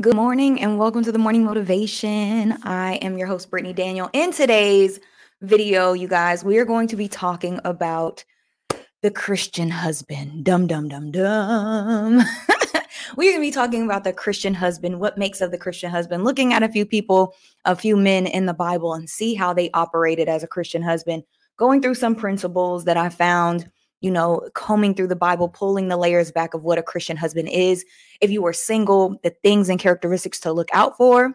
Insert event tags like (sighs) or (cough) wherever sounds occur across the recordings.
Good morning and welcome to the Morning Motivation. I am your host, Brittany Daniel. In today's video, you guys, we are going to be talking about the Christian husband. Dum, dum, dum, dum. (laughs) We're going to be talking about the Christian husband, what makes of the Christian husband, looking at a few people, a few men in the Bible, and see how they operated as a Christian husband, going through some principles that I found you know, combing through the Bible, pulling the layers back of what a Christian husband is. If you are single, the things and characteristics to look out for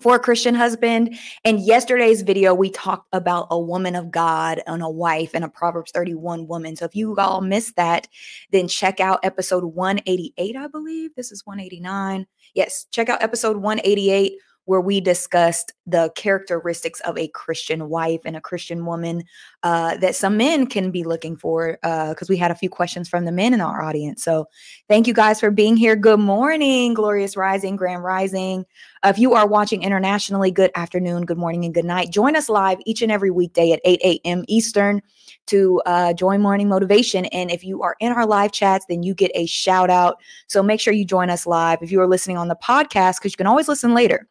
for a Christian husband. And yesterday's video, we talked about a woman of God and a wife and a Proverbs 31 woman. So if you all missed that, then check out episode 188, I believe. This is 189. Yes, check out episode 188 where we discussed the characteristics of a Christian wife and a Christian woman uh, that some men can be looking for because uh, we had a few questions from the men in our audience. So thank you guys for being here. Good morning, Glorious Rising, Grand Rising. If you are watching internationally, good afternoon, good morning, and good night. Join us live each and every weekday at 8 a.m. Eastern to uh, join Morning Motivation. And if you are in our live chats, then you get a shout out. So make sure you join us live. If you are listening on the podcast, because you can always listen later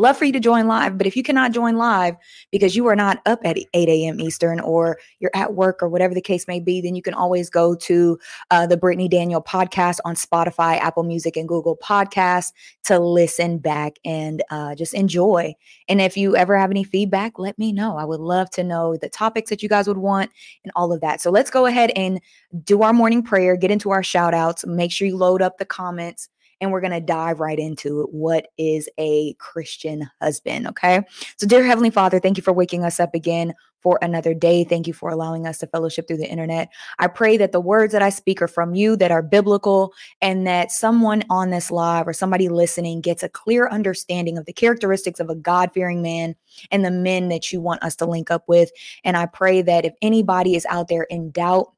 Love for you to join live, but if you cannot join live because you are not up at 8 a.m. Eastern or you're at work or whatever the case may be, then you can always go to uh, the Brittany Daniel podcast on Spotify, Apple Music, and Google Podcasts to listen back and uh, just enjoy. And if you ever have any feedback, let me know. I would love to know the topics that you guys would want and all of that. So let's go ahead and do our morning prayer, get into our shout outs, make sure you load up the comments and we're going to dive right into. What is a Christian husband? Okay. So, dear Heavenly Father, thank you for waking us up again for another day. Thank you for allowing us to fellowship through the internet. I pray that the words that I speak are from you, that are biblical, and that someone on this live or somebody listening gets a clear understanding of the characteristics of a God fearing man and the men that you want us to link up with. And I pray that if anybody is out there in doubt,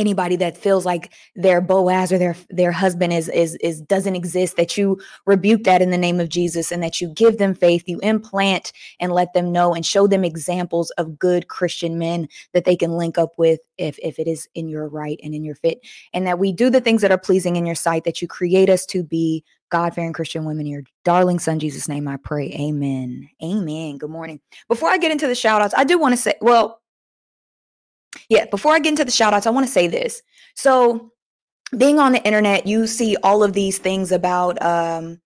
anybody that feels like their Boaz or their their husband is is is doesn't exist that you rebuke that in the name of Jesus and that you give them faith you implant and let them know and show them examples of good Christian men that they can link up with if if it is in your right and in your fit. And that we do the things that are pleasing in your sight that you create us to be God-fearing Christian women your darling son Jesus name I pray. Amen. Amen. Good morning. Before I get into the shout outs I do want to say well yeah, before I get into the shout outs, I want to say this. So, being on the internet, you see all of these things about um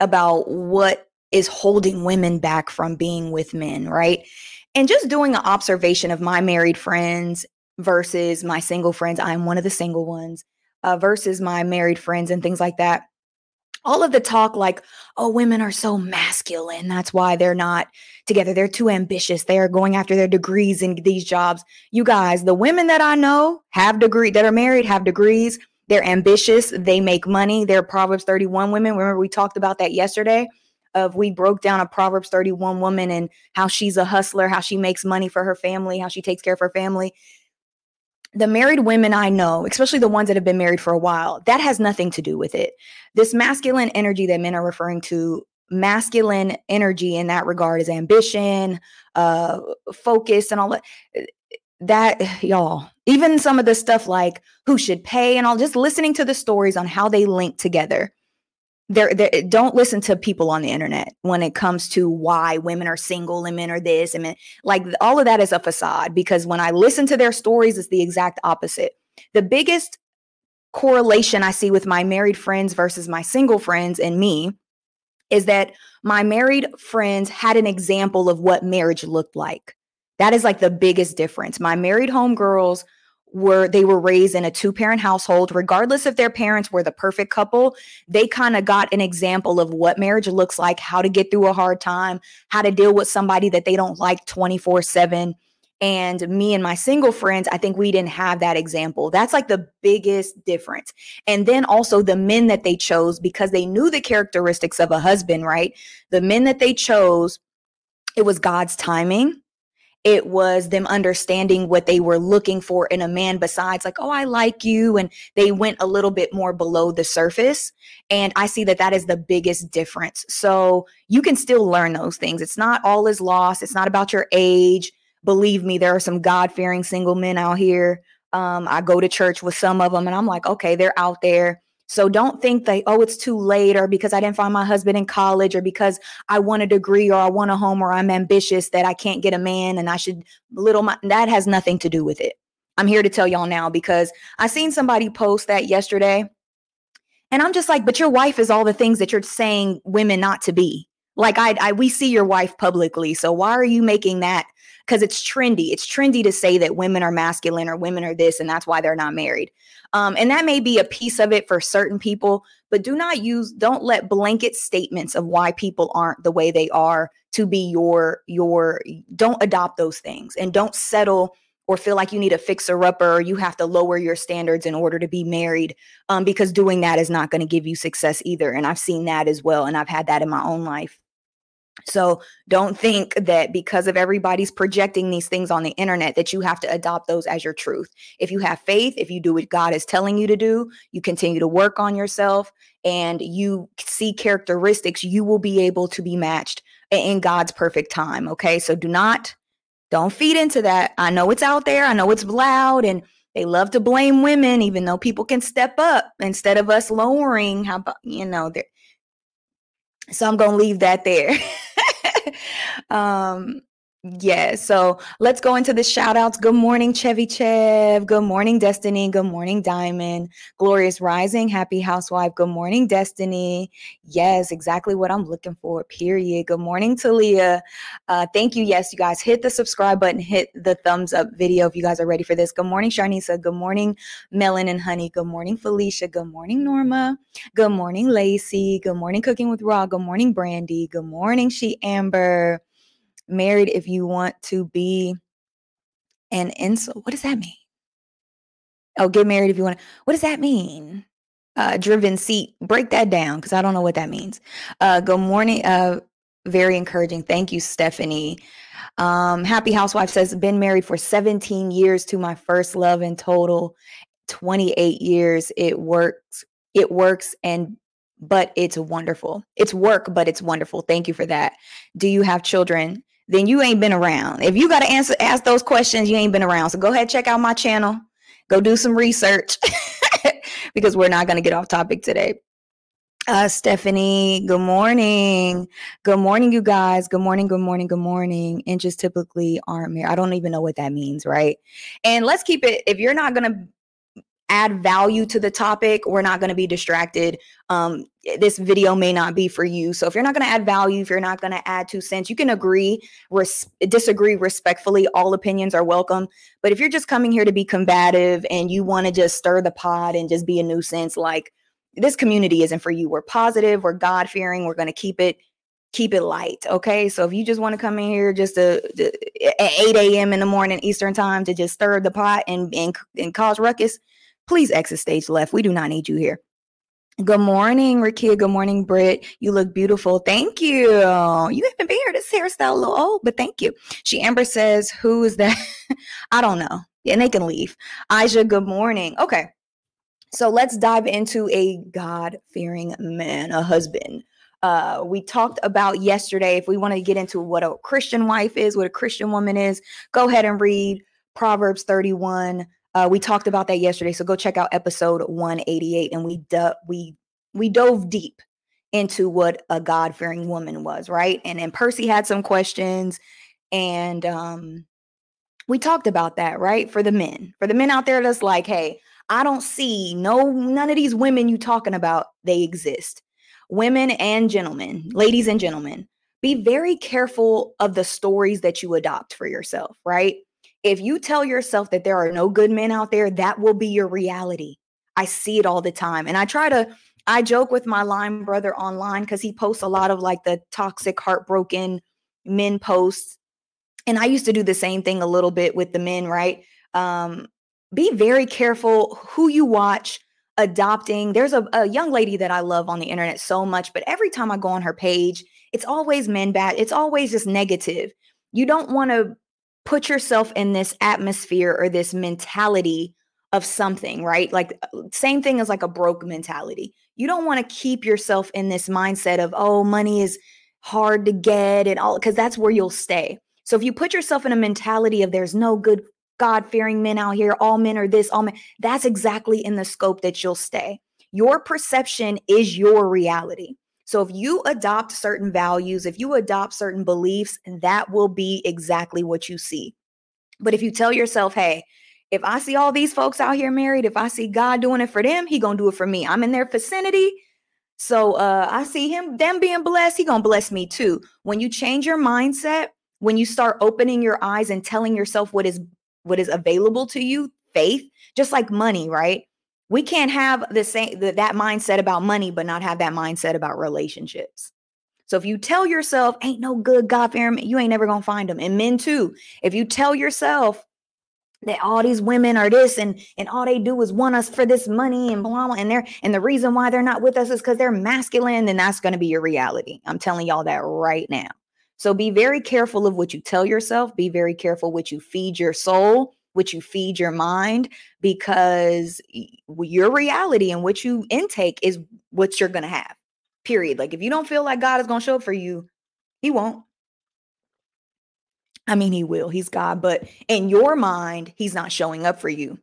about what is holding women back from being with men, right? And just doing an observation of my married friends versus my single friends. I'm one of the single ones. Uh, versus my married friends and things like that all of the talk like oh women are so masculine that's why they're not together they're too ambitious they are going after their degrees in these jobs. You guys the women that i know have degree that are married have degrees they're ambitious they make money they're proverbs 31 women. Remember we talked about that yesterday of we broke down a proverbs 31 woman and how she's a hustler how she makes money for her family how she takes care of her family the married women I know, especially the ones that have been married for a while, that has nothing to do with it. This masculine energy that men are referring to, masculine energy in that regard is ambition, uh, focus, and all that. That, (sighs) y'all, even some of the stuff like who should pay and all, just listening to the stories on how they link together there, don't listen to people on the internet when it comes to why women are single and men are this and men, like all of that is a facade because when I listen to their stories, it's the exact opposite. The biggest correlation I see with my married friends versus my single friends and me is that my married friends had an example of what marriage looked like. That is like the biggest difference. My married homegirls were they were raised in a two parent household. Regardless if their parents were the perfect couple they kind of got an example of what marriage looks like how to get through a hard time how to deal with somebody that they don't like 24 7 and me and my single friends i think we didn't have that example. That's like the biggest difference. And then also the men that they chose because they knew the characteristics of a husband right? The men that they chose it was god's timing it was them understanding what they were looking for in a man besides like oh i like you and they went a little bit more below the surface. And i see that that is the biggest difference. So you can still learn those things. It's not all is lost. It's not about your age. Believe me there are some god-fearing single men out here. Um, i go to church with some of them and i'm like okay they're out there So don't think that, oh, it's too late or because I didn't find my husband in college or because I want a degree or I want a home or I'm ambitious that I can't get a man and I should little my, that has nothing to do with it. I'm here to tell y'all now because I seen somebody post that yesterday. And I'm just like, but your wife is all the things that you're saying women not to be. Like I, I we see your wife publicly. So why are you making that because it's trendy. It's trendy to say that women are masculine or women are this, and that's why they're not married. Um, and that may be a piece of it for certain people, but do not use, don't let blanket statements of why people aren't the way they are to be your, your, don't adopt those things and don't settle or feel like you need a fixer upper or you have to lower your standards in order to be married um, because doing that is not going to give you success either. And I've seen that as well. And I've had that in my own life. So don't think that because of everybody's projecting these things on the internet that you have to adopt those as your truth. If you have faith, if you do what God is telling you to do, you continue to work on yourself and you see characteristics, you will be able to be matched in God's perfect time, okay? So do not don't feed into that. I know it's out there. I know it's loud and they love to blame women even though people can step up instead of us lowering how about you know so I'm going to leave that there. (laughs) um, yeah, so let's go into the shout outs. Good morning, Chevy Chev. Good morning, Destiny. Good morning, Diamond. Glorious Rising. Happy Housewife. Good morning, Destiny. Yes, exactly what I'm looking for, period. Good morning, Talia. Uh, thank you. Yes, you guys hit the subscribe button, hit the thumbs up video if you guys are ready for this. Good morning, Sharnisa. Good morning, Melon and Honey. Good morning, Felicia. Good morning, Norma. Good morning, Lacey. Good morning, Cooking with Raw. Good morning, Brandy. Good morning, She Amber married if you want to be an insult. What does that mean? Oh, get married if you want to. What does that mean? Uh, driven seat. Break that down because I don't know what that means. Uh, good morning. Uh, very encouraging. Thank you, Stephanie. Um, Happy Housewife says, been married for 17 years to my first love in total, 28 years. It works. It works and but it's wonderful. It's work, but it's wonderful. Thank you for that. Do you have children? Then you ain't been around. If you got to answer ask those questions, you ain't been around. So go ahead, check out my channel. Go do some research (laughs) because we're not going to get off topic today. Uh, Stephanie, good morning. Good morning, you guys. Good morning, good morning, good morning. Inches typically aren't married. I don't even know what that means, right? And let's keep it, if you're not going to add value to the topic, we're not going to be distracted. Um, this video may not be for you. So if you're not going to add value, if you're not going to add two cents, you can agree, res- disagree respectfully. All opinions are welcome. But if you're just coming here to be combative and you want to just stir the pot and just be a nuisance, like this community isn't for you. We're positive, we're God fearing, we're going to keep it keep it light. Okay. So if you just want to come in here just to, to, at 8 a.m. in the morning Eastern time to just stir the pot and, and, and cause ruckus, please exit stage left. We do not need you here. Good morning, Rakia. Good morning, Britt. You look beautiful. Thank you. You haven't been here. This hairstyle a little old, but thank you. She Amber says, Who is that? (laughs) I don't know. And they can leave. Aja, good morning. Okay. So let's dive into a God fearing man, a husband. Uh, we talked about yesterday. If we want to get into what a Christian wife is, what a Christian woman is, go ahead and read Proverbs 31, uh, we talked about that yesterday, so go check out episode 188, and we we we dove deep into what a God fearing woman was, right? And then Percy had some questions, and um, we talked about that, right? For the men, for the men out there that's like, hey, I don't see no none of these women you talking about. They exist, women and gentlemen, ladies and gentlemen. Be very careful of the stories that you adopt for yourself, right? If you tell yourself that there are no good men out there, that will be your reality. I see it all the time. And I try to, I joke with my line brother online because he posts a lot of like the toxic, heartbroken men posts. And I used to do the same thing a little bit with the men, right? Um, be very careful who you watch adopting. There's a, a young lady that I love on the internet so much, but every time I go on her page, it's always men bad. It's always just negative. You don't want to put yourself in this atmosphere or this mentality of something, right? Like uh, same thing as like a broke mentality. You don't want to keep yourself in this mindset of, oh, money is hard to get and all because that's where you'll stay. So if you put yourself in a mentality of there's no good God-fearing men out here, all men are this, all men, that's exactly in the scope that you'll stay. your perception is your reality. So if you adopt certain values, if you adopt certain beliefs, that will be exactly what you see. But if you tell yourself, hey, if I see all these folks out here married, if I see God doing it for them, he going to do it for me. I'm in their vicinity. So uh, I see him, them being blessed, he going to bless me too. When you change your mindset, when you start opening your eyes and telling yourself what is what is available to you, faith, just like money, right? We can't have the same the, that mindset about money, but not have that mindset about relationships. So if you tell yourself, ain't no good God fearing, you ain't never gonna find them. And men too. If you tell yourself that all these women are this and and all they do is want us for this money and blah blah and they're and the reason why they're not with us is because they're masculine, then that's gonna be your reality. I'm telling y'all that right now. So be very careful of what you tell yourself. Be very careful what you feed your soul, what you feed your mind, because your reality and what you intake is what you're going to have. Period. Like if you don't feel like God is going to show up for you, He won't. I mean, He will. He's God. But in your mind, He's not showing up for you.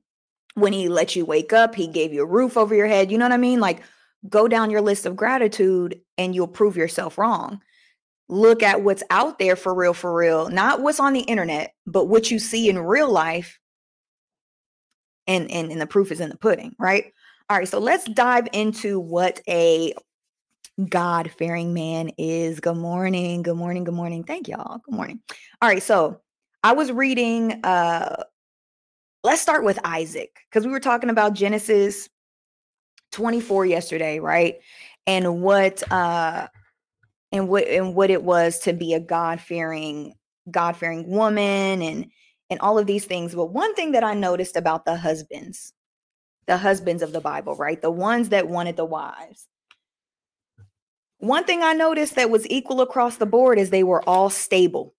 When He let you wake up, He gave you a roof over your head. You know what I mean? Like go down your list of gratitude and you'll prove yourself wrong look at what's out there for real, for real, not what's on the internet, but what you see in real life. And, and, and the proof is in the pudding, right? All right, so let's dive into what a God fearing man is. Good morning. Good morning. Good morning. Thank y'all. Good morning. All right, so I was reading, uh, let's start with Isaac because we were talking about Genesis 24 yesterday, right? And what uh and what and what it was to be a god-fearing god-fearing woman and and all of these things. But one thing that i noticed about the husbands the husbands of the bible right the ones that wanted the wives one thing i noticed that was equal across the board is they were all stable.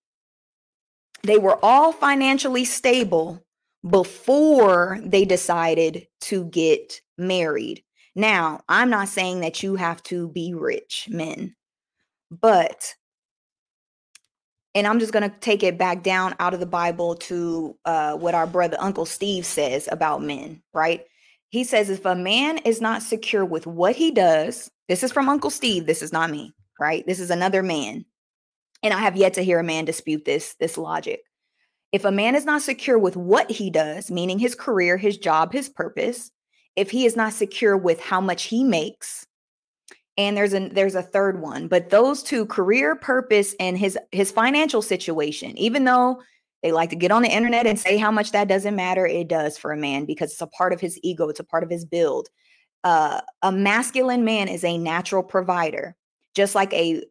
They were all financially stable before they decided to get married. Now i'm not saying that you have to be rich men but, and I'm just going to take it back down out of the Bible to uh, what our brother Uncle Steve says about men, right? He says, if a man is not secure with what he does, this is from Uncle Steve, this is not me, right? This is another man. And I have yet to hear a man dispute this this logic. If a man is not secure with what he does, meaning his career, his job, his purpose, if he is not secure with how much he makes, and there's a there's a third one but those two career purpose and his his financial situation even though they like to get on the internet and say how much that doesn't matter it does for a man because it's a part of his ego it's a part of his build. Uh, a masculine man is a natural provider just like a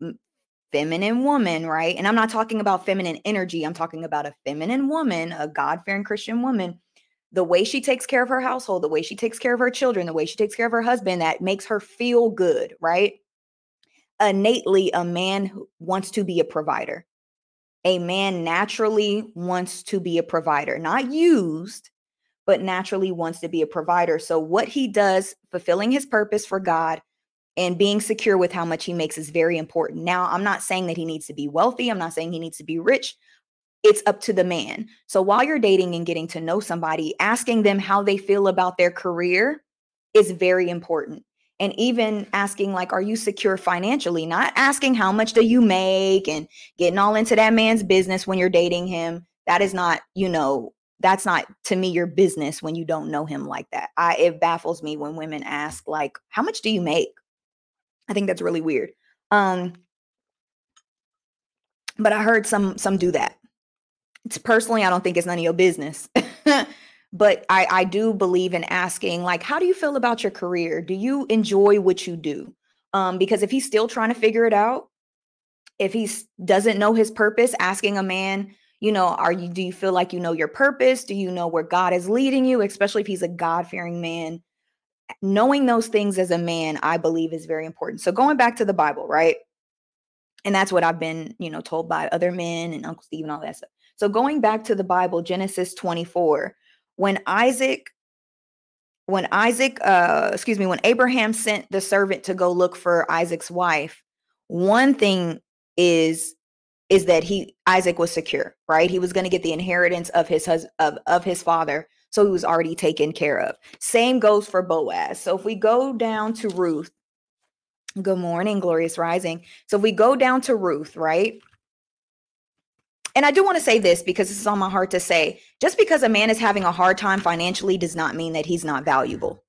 feminine woman right? And i'm not talking about feminine energy i'm talking about a feminine woman a god-fearing christian woman the way she takes care of her household, the way she takes care of her children, the way she takes care of her husband, that makes her feel good, right? Innately, a man wants to be a provider. A man naturally wants to be a provider, not used, but naturally wants to be a provider. So, what he does, fulfilling his purpose for God and being secure with how much he makes is very important. Now, I'm not saying that he needs to be wealthy. I'm not saying he needs to be rich it's up to the man. So while you're dating and getting to know somebody, asking them how they feel about their career is very important. And even asking, like, are you secure financially? Not asking how much do you make and getting all into that man's business when you're dating him. That is not, you know, that's not to me your business when you don't know him like that. I it baffles me when women ask, like, how much do you make? I think that's really weird. Um, but I heard some some do that personally, I don't think it's none of your business. (laughs) but I, I do believe in asking, like, how do you feel about your career? Do you enjoy what you do? Um, because if he's still trying to figure it out, if he doesn't know his purpose, asking a man, you know, are you do you feel like you know your purpose? Do you know where God is leading you? Especially if he's a God-fearing man. Knowing those things as a man, I believe is very important. So going back to the Bible, right? And that's what I've been, you know, told by other men and Uncle Steve and all that stuff. So going back to the Bible, Genesis 24, when Isaac when Isaac uh excuse me, when Abraham sent the servant to go look for Isaac's wife, one thing is is that he Isaac was secure, right? He was going to get the inheritance of his hus- of of his father. So he was already taken care of. Same goes for Boaz. So if we go down to Ruth, good morning, glorious rising. So if we go down to Ruth, right? And I do want to say this because this is on my heart to say just because a man is having a hard time financially does not mean that he's not valuable.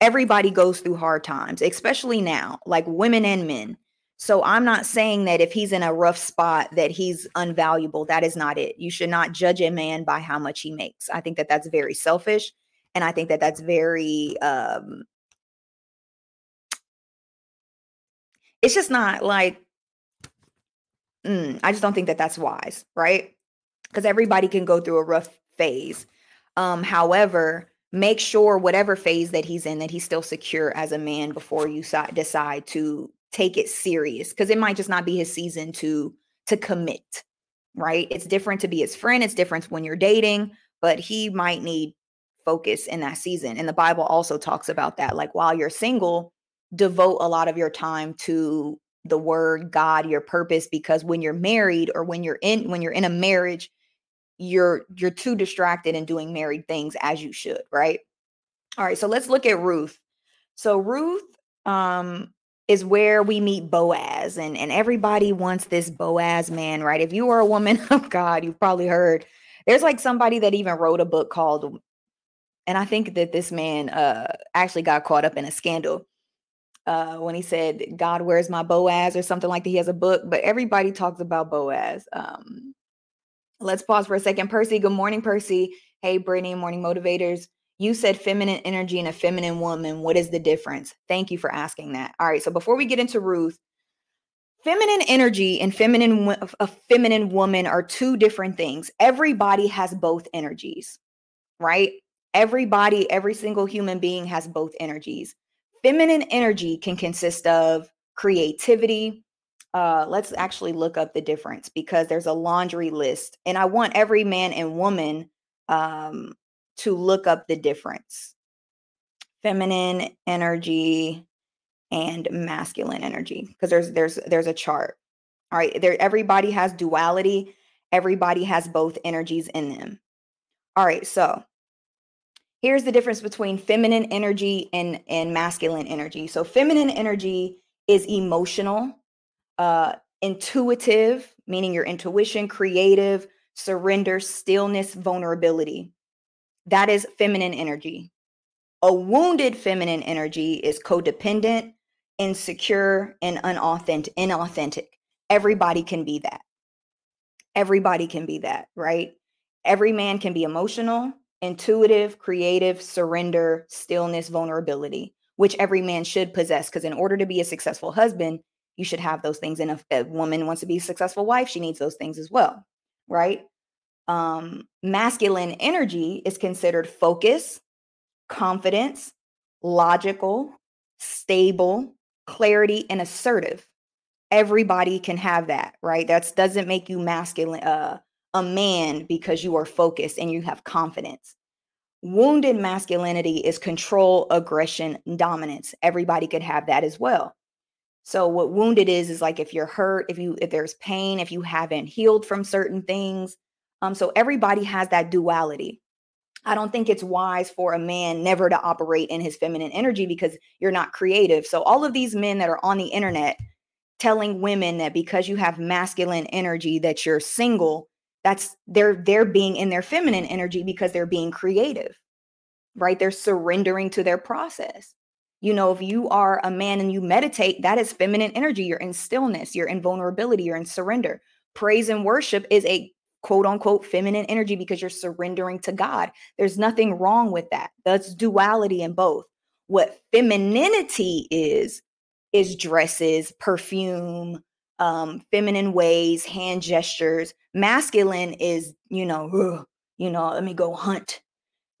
Everybody goes through hard times, especially now, like women and men. So I'm not saying that if he's in a rough spot that he's unvaluable. That is not it. You should not judge a man by how much he makes. I think that that's very selfish and I think that that's very um it's just not like mm, I just don't think that that's wise, right? Because everybody can go through a rough phase. Um however, make sure whatever phase that he's in that he's still secure as a man before you si- decide to take it serious because it might just not be his season to to commit right it's different to be his friend it's different when you're dating but he might need focus in that season and the bible also talks about that like while you're single devote a lot of your time to the word god your purpose because when you're married or when you're in when you're in a marriage you're you're too distracted in doing married things as you should right? All right so let's look at ruth. So ruth um is where we meet Boaz and and everybody wants this Boaz man, right? If you are a woman (laughs) of God, you've probably heard there's like somebody that even wrote a book called and I think that this man uh actually got caught up in a scandal uh when he said God where's my Boaz or something like that. He has a book, but everybody talks about Boaz. Um let's pause for a second. Percy, good morning, Percy. Hey, Brittany, morning motivators. You said feminine energy and a feminine woman. What is the difference? Thank you for asking that. All right. So before we get into Ruth, feminine energy and feminine a feminine woman are two different things. Everybody has both energies, right? Everybody, every single human being has both energies. Feminine energy can consist of creativity. Uh, let's actually look up the difference because there's a laundry list, and I want every man and woman um, to look up the difference. Feminine energy and masculine energy because there's there's there's a chart all right there everybody has duality everybody has both energies in them. All right so here's the difference between feminine energy and and masculine energy so feminine energy is emotional uh intuitive meaning your intuition creative surrender stillness vulnerability that is feminine energy. A wounded feminine energy is codependent, insecure, and unauthentic. Inauthentic. Everybody can be that. Everybody can be that, right? Every man can be emotional, intuitive, creative, surrender, stillness, vulnerability, which every man should possess. Because in order to be a successful husband, you should have those things. And if a woman wants to be a successful wife, she needs those things as well, right? um, masculine energy is considered focus, confidence, logical, stable, clarity, and assertive. Everybody can have that, right? That doesn't make you masculine, uh, a man because you are focused and you have confidence. Wounded masculinity is control, aggression, dominance. Everybody could have that as well. So what wounded is is like if you're hurt, if you if there's pain, if you haven't healed from certain things, um, so everybody has that duality. I don't think it's wise for a man never to operate in his feminine energy because you're not creative. So all of these men that are on the internet telling women that because you have masculine energy that you're single, that's they're they're being in their feminine energy because they're being creative. Right? They're surrendering to their process. You know, if you are a man and you meditate, that is feminine energy. You're in stillness, you're in vulnerability, you're in surrender. Praise and worship is a quote unquote feminine energy because you're surrendering to God. There's nothing wrong with that. That's duality in both. What femininity is, is dresses, perfume, um, feminine ways, hand gestures. Masculine is, you know, you know, let me go hunt.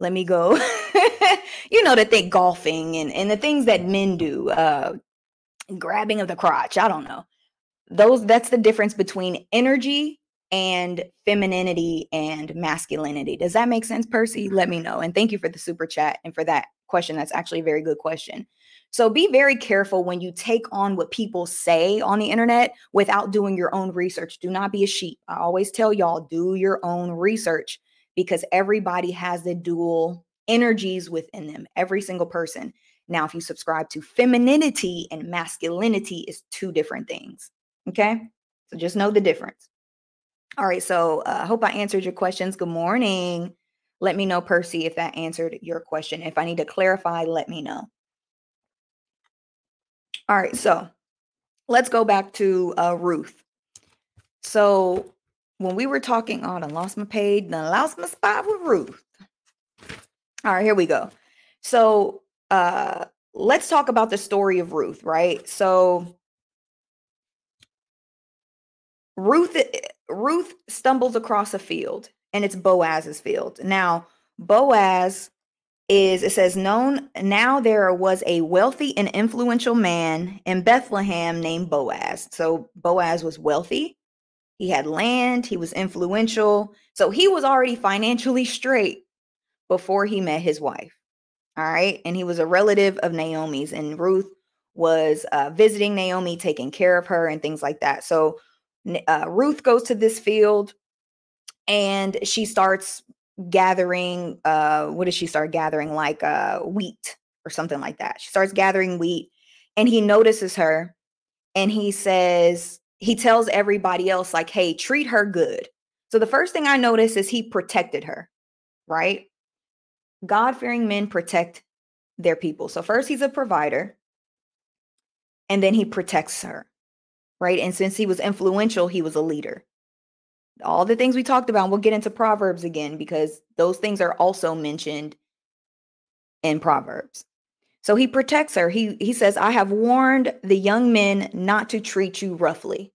Let me go, (laughs) you know, to think golfing and, and the things that men do, uh, grabbing of the crotch. I don't know. Those that's the difference between energy and femininity and masculinity. Does that make sense, Percy? Let me know. And thank you for the super chat and for that question. That's actually a very good question. So be very careful when you take on what people say on the internet without doing your own research. Do not be a sheep. I always tell y'all do your own research because everybody has the dual energies within them, every single person. Now, if you subscribe to femininity and masculinity is two different things. Okay. So just know the difference. All right. So uh, I uh, hope I answered your questions. Good morning. Let me know, Percy, if that answered your question. If I need to clarify, let me know. All right. So let's go back to uh, Ruth. So when we were talking, oh, I lost my page, then lost my spot with Ruth. All right, here we go. So uh let's talk about the story of Ruth, right? So Ruth eh, Ruth stumbles across a field and it's Boaz's field. Now, Boaz is it says known now there was a wealthy and influential man in Bethlehem named Boaz. So Boaz was wealthy. He had land, he was influential. So he was already financially straight before he met his wife. All right. And he was a relative of Naomi's, and Ruth was uh, visiting Naomi, taking care of her, and things like that. So uh, Ruth goes to this field and she starts gathering uh what does she start gathering like uh wheat or something like that she starts gathering wheat and he notices her and he says he tells everybody else like hey treat her good so the first thing i notice is he protected her right God fearing men protect their people. So, first, he's a provider, and then he protects her, right? And since he was influential, he was a leader. All the things we talked about, we'll get into Proverbs again because those things are also mentioned in Proverbs. So he protects her. He he says, "I have warned the young men not to treat you roughly."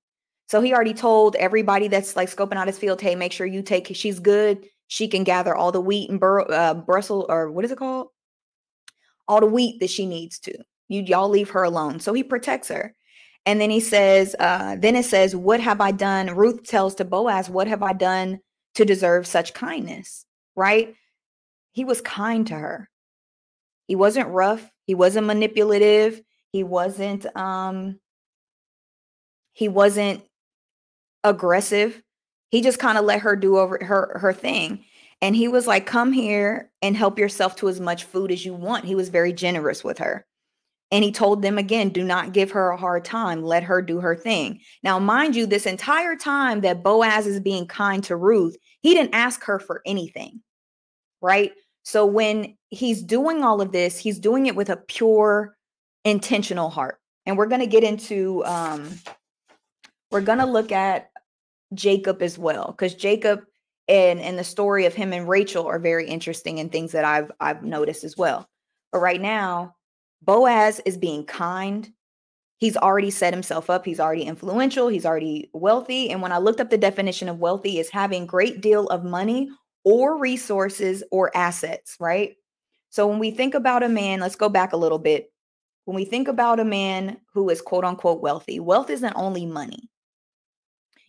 So he already told everybody that's like scoping out his field, "Hey, make sure you take she's good she can gather all the wheat and bur- uh, Brussels or what is it called? All the wheat that she needs to. You y'all leave her alone. So he protects her. And then he says, uh, then it says, What have I done? Ruth tells to Boaz, What have I done to deserve such kindness? Right? He was kind to her. He wasn't rough. He wasn't manipulative. He wasn't um he wasn't aggressive. He just kind of let her do over her her thing. And he was like, "Come here and help yourself to as much food as you want." He was very generous with her. And he told them again, do not give her a hard time. Let her do her thing. Now, mind you, this entire time that Boaz is being kind to Ruth, he didn't ask her for anything. Right? So when he's doing all of this, he's doing it with a pure, intentional heart. And we're going to get into um we're going to look at Jacob as well, because Jacob and and the story of him and Rachel are very interesting and things that I've I've noticed as well. But right now, Boaz is being kind. He's already set himself up. He's already influential. He's already wealthy. And when I looked up the definition of wealthy, is having great deal of money or resources or assets, right? So when we think about a man, let's go back a little bit. When we think about a man who is quote unquote wealthy, wealth isn't only money.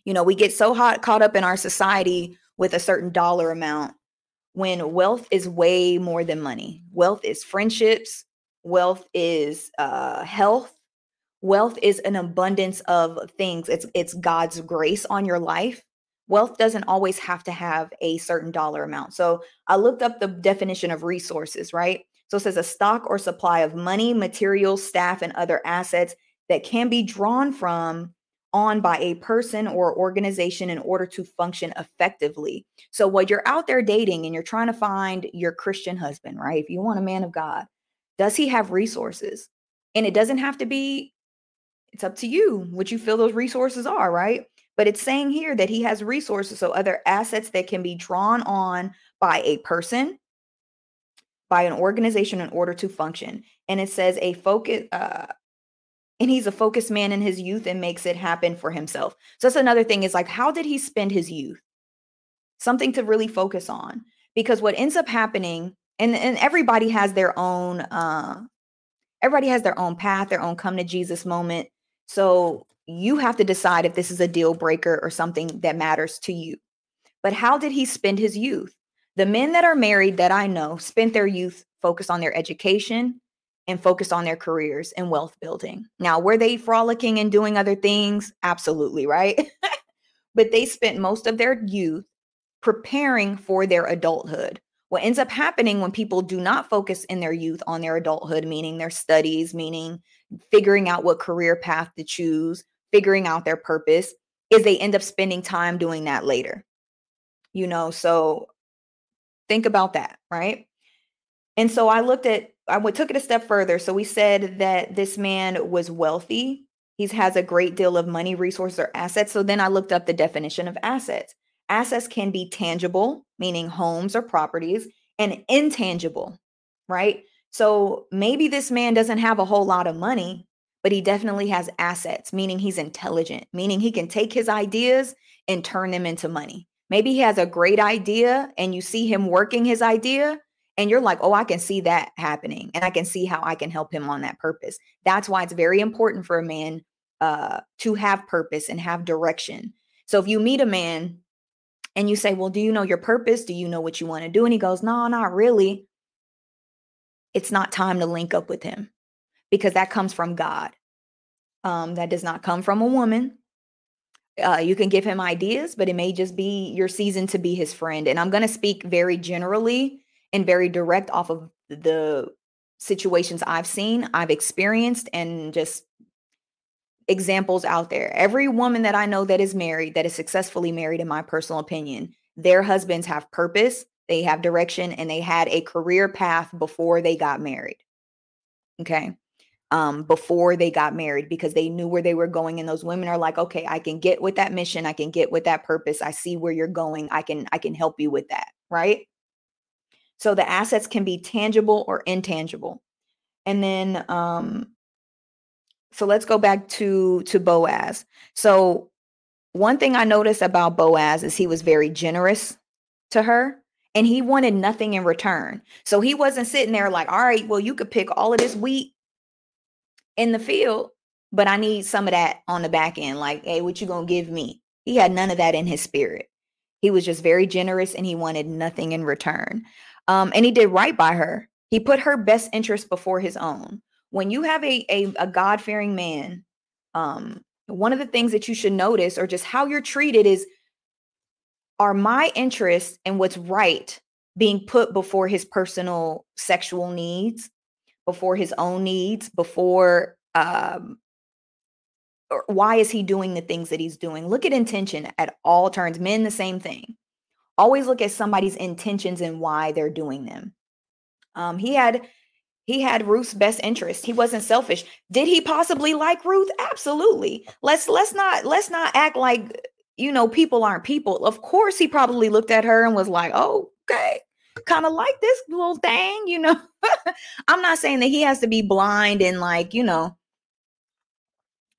You know, we get so hot caught up in our society with a certain dollar amount when wealth is way more than money. Wealth is friendships, wealth is uh health, wealth is an abundance of things. It's it's God's grace on your life. Wealth doesn't always have to have a certain dollar amount. So I looked up the definition of resources, right? So it says a stock or supply of money, materials, staff, and other assets that can be drawn from on by a person or organization in order to function effectively. So, while you're out there dating and you're trying to find your Christian husband, right? If you want a man of God, does he have resources? And it doesn't have to be, it's up to you what you feel those resources are, right? But it's saying here that he has resources, so other assets that can be drawn on by a person, by an organization in order to function. And it says a focus, uh, and he's a focused man in his youth and makes it happen for himself. So that's another thing is like, how did he spend his youth? Something to really focus on. Because what ends up happening, and, and everybody has their own, uh, everybody has their own path, their own come to Jesus moment. So you have to decide if this is a deal breaker or something that matters to you. But how did he spend his youth? The men that are married that I know spent their youth focused on their education, and focused on their careers and wealth building. Now, were they frolicking and doing other things? Absolutely, right? (laughs) but they spent most of their youth preparing for their adulthood. What ends up happening when people do not focus in their youth on their adulthood, meaning their studies, meaning figuring out what career path to choose, figuring out their purpose, is they end up spending time doing that later. You know, so think about that, right? And so I looked at, I took it a step further. So we said that this man was wealthy. He has a great deal of money, resources, or assets. So then I looked up the definition of assets. Assets can be tangible, meaning homes or properties, and intangible, right? So maybe this man doesn't have a whole lot of money, but he definitely has assets, meaning he's intelligent, meaning he can take his ideas and turn them into money. Maybe he has a great idea and you see him working his idea and you're like, oh, I can see that happening and I can see how I can help him on that purpose. That's why it's very important for a man uh, to have purpose and have direction. So if you meet a man and you say, Well, do you know your purpose? Do you know what you want to do? And he goes, No, not really. It's not time to link up with him because that comes from God. Um, that does not come from a woman. Uh, you can give him ideas, but it may just be your season to be his friend. And I'm going to speak very generally and very direct off of the situations I've seen, I've experienced, and just examples out there. Every woman that I know that is married, that is successfully married, in my personal opinion, their husbands have purpose, they have direction, and they had a career path before they got married. Okay. Um, before they got married because they knew where they were going and those women are like okay i can get with that mission i can get with that purpose i see where you're going i can i can help you with that right so the assets can be tangible or intangible and then um so let's go back to to Boaz. So one thing I noticed about Boaz is he was very generous to her and he wanted nothing in return. So he wasn't sitting there like, "All right, well you could pick all of this wheat in the field, but I need some of that on the back end. Like, hey, what you going to give me?" He had none of that in his spirit. He was just very generous and he wanted nothing in return. Um, and he did right by her. He put her best interest before his own when you have a a, a God fearing man, um, one of the things that you should notice or just how you're treated is are my interests and what's right being put before his personal sexual needs, before his own needs, before um, or why is he doing the things that he's doing? Look at intention at all turns. Men, the same thing. Always look at somebody's intentions and why they're doing them. Um, he had he had Ruth's best interest. He wasn't selfish. Did he possibly like Ruth? Absolutely. Let's let's not let's not act like you know people aren't people. Of course he probably looked at her and was like, "Oh, okay. Kind of like this little thing, you know." (laughs) I'm not saying that he has to be blind and like, you know,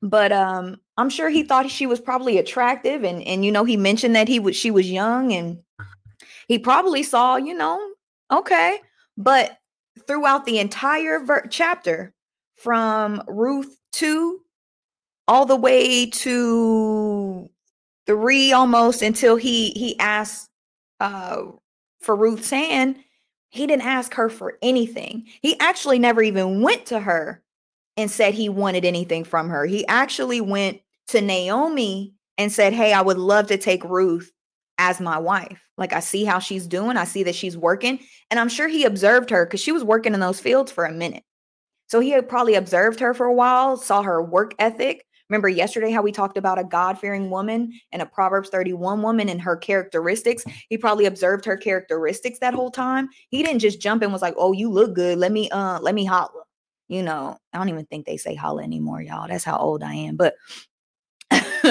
but um I'm sure he thought she was probably attractive and and you know, he mentioned that he was she was young and he probably saw, you know, okay. But throughout the entire ver- chapter from Ruth 2 all the way to 3 almost until he he asked uh for Ruth's hand. He didn't ask her for anything. He actually never even went to her and said he wanted anything from her. He actually went to Naomi and said hey I would love to take Ruth as my wife. Like I see how she's doing, I see that she's working, and I'm sure he observed her because she was working in those fields for a minute. So he had probably observed her for a while, saw her work ethic. Remember yesterday how we talked about a God fearing woman and a Proverbs 31 woman and her characteristics? He probably observed her characteristics that whole time. He didn't just jump and was like, "Oh, you look good. Let me uh let me holla." You know, I don't even think they say holla anymore, y'all. That's how old I am. But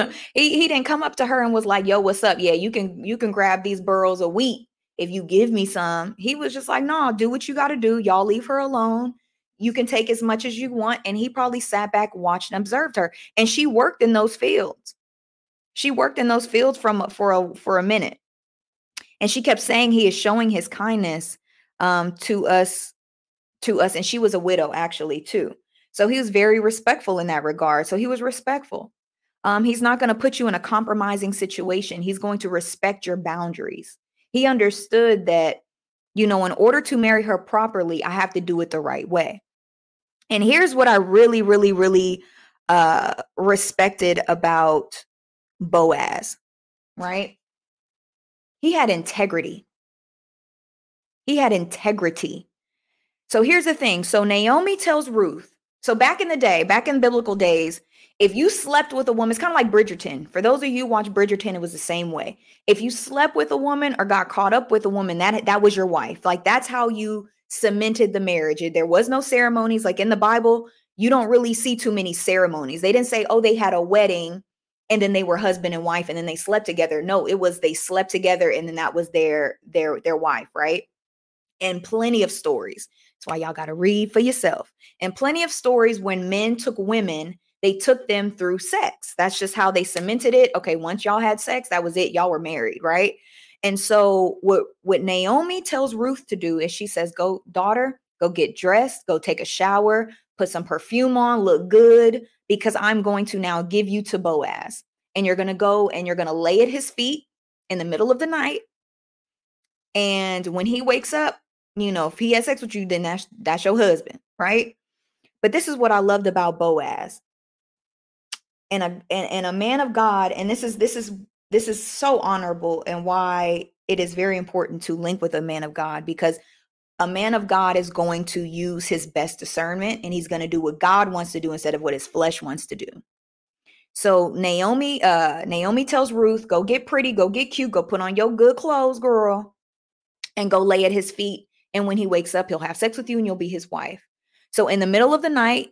(laughs) he he didn't come up to her and was like, "Yo, what's up? Yeah, you can you can grab these burrows of wheat if you give me some." He was just like, "No, do what you got to do. Y'all leave her alone. You can take as much as you want." And he probably sat back, watched, and observed her. And she worked in those fields. She worked in those fields from for a for a minute, and she kept saying he is showing his kindness um, to us, to us. And she was a widow actually too. So he was very respectful in that regard. So he was respectful. Um, he's not going to put you in a compromising situation. He's going to respect your boundaries. He understood that, you know, in order to marry her properly, I have to do it the right way. And here's what I really, really, really uh, respected about Boaz, right? He had integrity. He had integrity. So here's the thing. So Naomi tells Ruth, so back in the day, back in biblical days, if you slept with a woman, it's kind of like Bridgerton. For those of you who watch Bridgerton, it was the same way. If you slept with a woman or got caught up with a woman, that that was your wife. Like that's how you cemented the marriage. There was no ceremonies. Like in the Bible, you don't really see too many ceremonies. They didn't say, oh, they had a wedding and then they were husband and wife and then they slept together. No, it was they slept together and then that was their their their wife, right? And plenty of stories. That's why y'all got to read for yourself. And plenty of stories when men took women they took them through sex. That's just how they cemented it. Okay, once y'all had sex, that was it. Y'all were married, right? And so what what Naomi tells Ruth to do is she says, "Go, daughter, go get dressed, go take a shower, put some perfume on, look good because I'm going to now give you to Boaz. And you're going to go and you're going to lay at his feet in the middle of the night. And when he wakes up, you know, if he has sex with you, then that's that's your husband, right? But this is what I loved about Boaz and a and, and a man of God, and this is this is this is so honorable and why it is very important to link with a man of God because a man of God is going to use his best discernment and he's going to do what God wants to do instead of what his flesh wants to do. So Naomi uh Naomi tells Ruth, "Go get pretty, go get cute, go put on your good clothes, girl, and go lay at his feet and when he wakes up, he'll have sex with you and you'll be his wife." So in the middle of the night,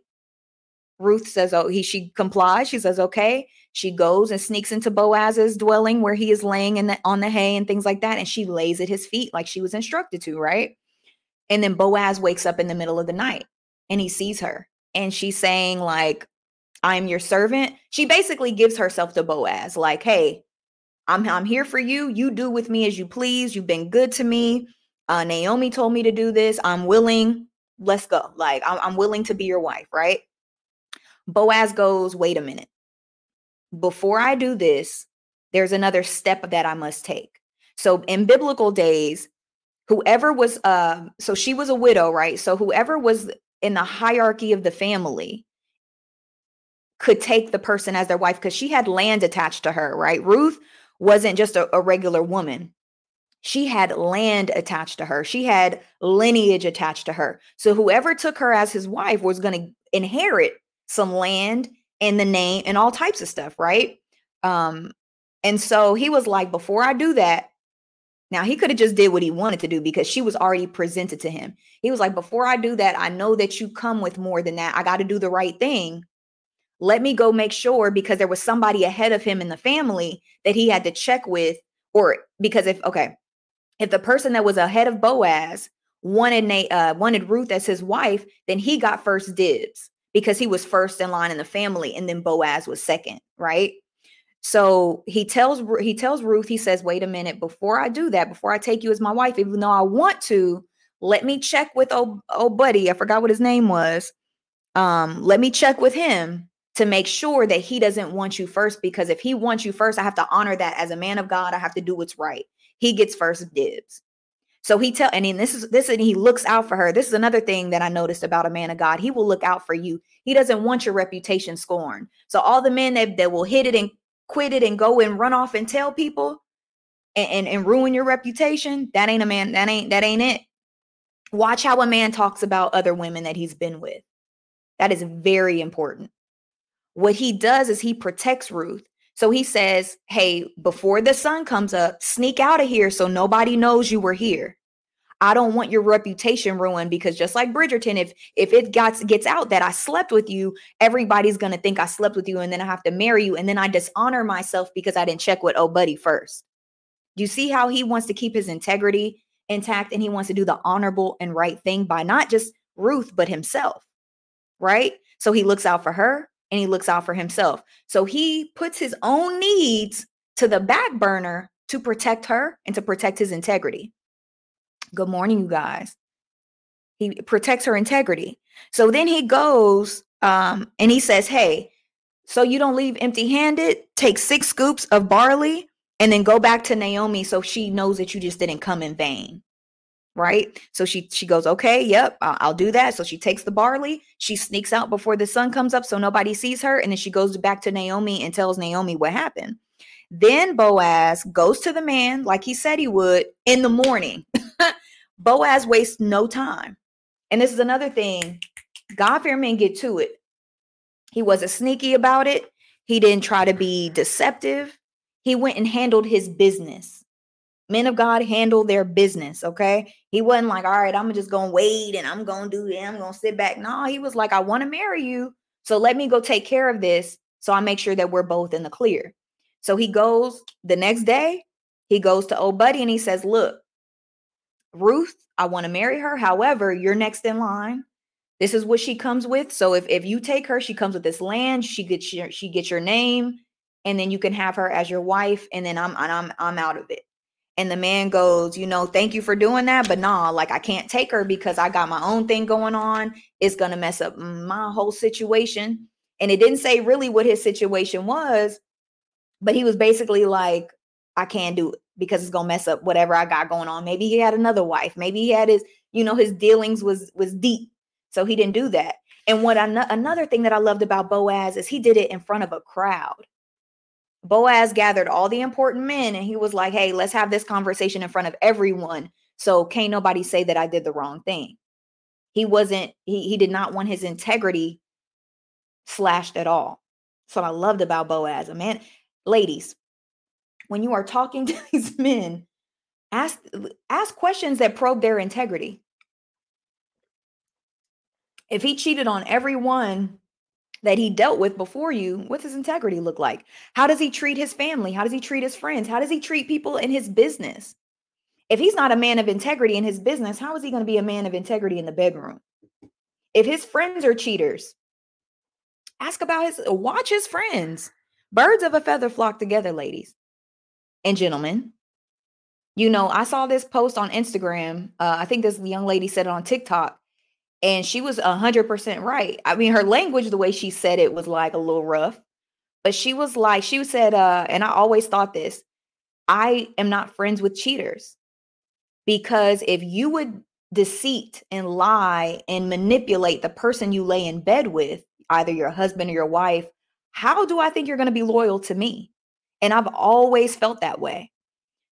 Ruth says, "Oh, he." She complies. She says, "Okay." She goes and sneaks into Boaz's dwelling where he is laying in the, on the hay and things like that, and she lays at his feet like she was instructed to, right? And then Boaz wakes up in the middle of the night and he sees her, and she's saying like, "I'm your servant." She basically gives herself to Boaz, like, "Hey, I'm I'm here for you. You do with me as you please. You've been good to me. Uh, Naomi told me to do this. I'm willing. Let's go. Like, I'm, I'm willing to be your wife, right?" Boaz goes, wait a minute. Before I do this, there's another step that I must take. So in biblical days, whoever was uh so she was a widow, right? So whoever was in the hierarchy of the family could take the person as their wife because she had land attached to her, right? Ruth wasn't just a, a regular woman. She had land attached to her. She had lineage attached to her. So whoever took her as his wife was going to inherit some land and the name and all types of stuff, right? Um, and so he was like, before I do that, now he could have just did what he wanted to do because she was already presented to him. He was like, before I do that, I know that you come with more than that. I got to do the right thing. Let me go make sure because there was somebody ahead of him in the family that he had to check with, or because if okay, if the person that was ahead of Boaz wanted uh, wanted Ruth as his wife, then he got first dibs because he was first in line in the family and then Boaz was second, right? So he tells he tells Ruth, he says, "Wait a minute, before I do that, before I take you as my wife, even though I want to, let me check with old, old buddy. I forgot what his name was. Um, let me check with him to make sure that he doesn't want you first because if he wants you first, I have to honor that as a man of God. I have to do what's right. He gets first dibs. So he tell and this is this and he looks out for her. This is another thing that I noticed about a man of God. He will look out for you. He doesn't want your reputation scorned. So all the men that, that will hit it and quit it and go and run off and tell people and, and, and ruin your reputation, that ain't a man, that ain't that ain't it. Watch how a man talks about other women that he's been with. That is very important. What he does is he protects Ruth. So he says, Hey, before the sun comes up, sneak out of here so nobody knows you were here. I don't want your reputation ruined because just like Bridgerton, if if it gets gets out that I slept with you, everybody's gonna think I slept with you, and then I have to marry you, and then I dishonor myself because I didn't check with oh buddy first. Do you see how he wants to keep his integrity intact and he wants to do the honorable and right thing by not just Ruth, but himself, right? So he looks out for her and he looks out for himself. So he puts his own needs to the back burner to protect her and to protect his integrity. Good morning, you guys. He protects her integrity. So then he goes um, and he says, Hey, so you don't leave empty handed, take six scoops of barley and then go back to Naomi so she knows that you just didn't come in vain right so she she goes okay yep I'll, do that so she takes the barley she sneaks out before the sun comes up so nobody sees her and then she goes back to naomi and tells naomi what happened then boaz goes to the man like he said he would in the morning (laughs) Boaz wastes no time. And this is another thing God fear men get to it. He wasn't sneaky about it. He didn't try to be deceptive. He went and handled his business. Men of God handle their business, okay? He wasn't like, all right, I'm just gonna wait and I'm gonna do that. I'm gonna sit back. No, he was like, I want to marry you. So let me go take care of this. So I make sure that we're both in the clear. So he goes the next day, he goes to old buddy and he says, Look, Ruth, I want to marry her. However, you're next in line. This is what she comes with. So if, if you take her, she comes with this land, she gets your she gets your name, and then you can have her as your wife, and then I'm I'm I'm out of it. And the man goes, you know, thank you for doing that, but nah, like I can't take her because I got my own thing going on. It's gonna mess up my whole situation. And it didn't say really what his situation was, but he was basically like, I can't do it because it's gonna mess up whatever I got going on. Maybe he had another wife. Maybe he had his, you know, his dealings was was deep, so he didn't do that. And what I, another thing that I loved about Boaz is he did it in front of a crowd. Boaz gathered all the important men and he was like, "Hey, let's have this conversation in front of everyone, so can't nobody say that I did the wrong thing." He wasn't. He he did not want his integrity slashed at all. So I loved about Boaz. A man, ladies, when you are talking (laughs) to these men, ask ask questions that probe their integrity. If he cheated on everyone that he dealt with before you, what's his integrity look like? How does he treat his family? How does he treat his friends? How does he treat people in his business? If he's not a man of integrity in his business, how is he going to be a man of integrity in the bedroom? If his friends are cheaters, ask about his watch his friends. Birds of a feather flock together, ladies and gentlemen. You know, I saw this post on Instagram. Uh, I think this young lady said it on TikTok, and she was 100% right. I mean, her language, the way she said it, was like a little rough, but she was like, she said, uh, and I always thought this I am not friends with cheaters because if you would deceit and lie and manipulate the person you lay in bed with, either your husband or your wife, how do I think you're going to be loyal to me? And I've always felt that way.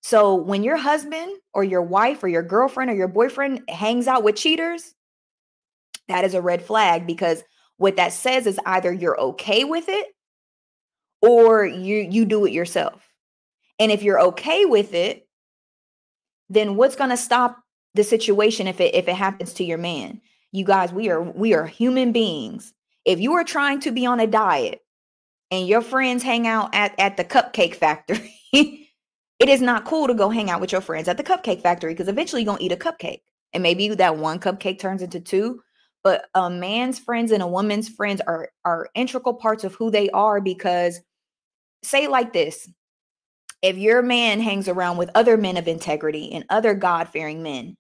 So when your husband or your wife or your girlfriend or your boyfriend hangs out with cheaters, that is a red flag because what that says is either you're okay with it or you you do it yourself. And if you're okay with it, then what's going to stop the situation if it if it happens to your man? You guys, we are we are human beings. If you are trying to be on a diet and your friends hang out at, at the cupcake factory, (laughs) it is not cool to go hang out with your friends at the cupcake factory because eventually you're going to eat a cupcake. And maybe that one cupcake turns into two. But a man's friends and a woman's friends are, are integral parts of who they are because, say like this if your man hangs around with other men of integrity and other God fearing men,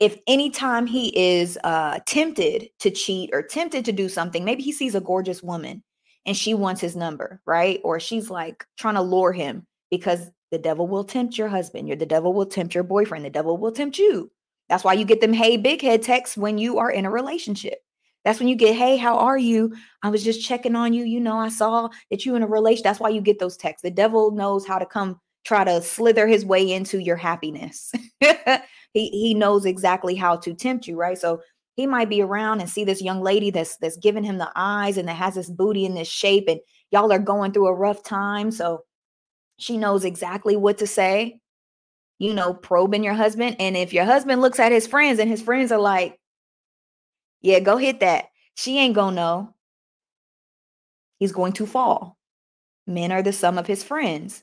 if anytime he is uh, tempted to cheat or tempted to do something, maybe he sees a gorgeous woman and she wants his number, right? Or she's like trying to lure him because the devil will tempt your husband. You're the devil will tempt your boyfriend. The devil will tempt you. That's why you get them hey big head texts when you are in a relationship. That's when you get, hey, how are you? I was just checking on you. You know, I saw that you in a relation. That's why you get those texts. The devil knows how to come try to slither his way into your happiness. (laughs) he he knows exactly how to tempt you, right? So he might be around and see this young lady that's that's giving him the eyes and that has this booty in this shape and y'all are going through a rough time so she knows exactly what to say you know probing your husband and if your husband looks at his friends and his friends are like yeah go hit that. She ain't gonna know. He's going to fall. Men are the sum of his friends.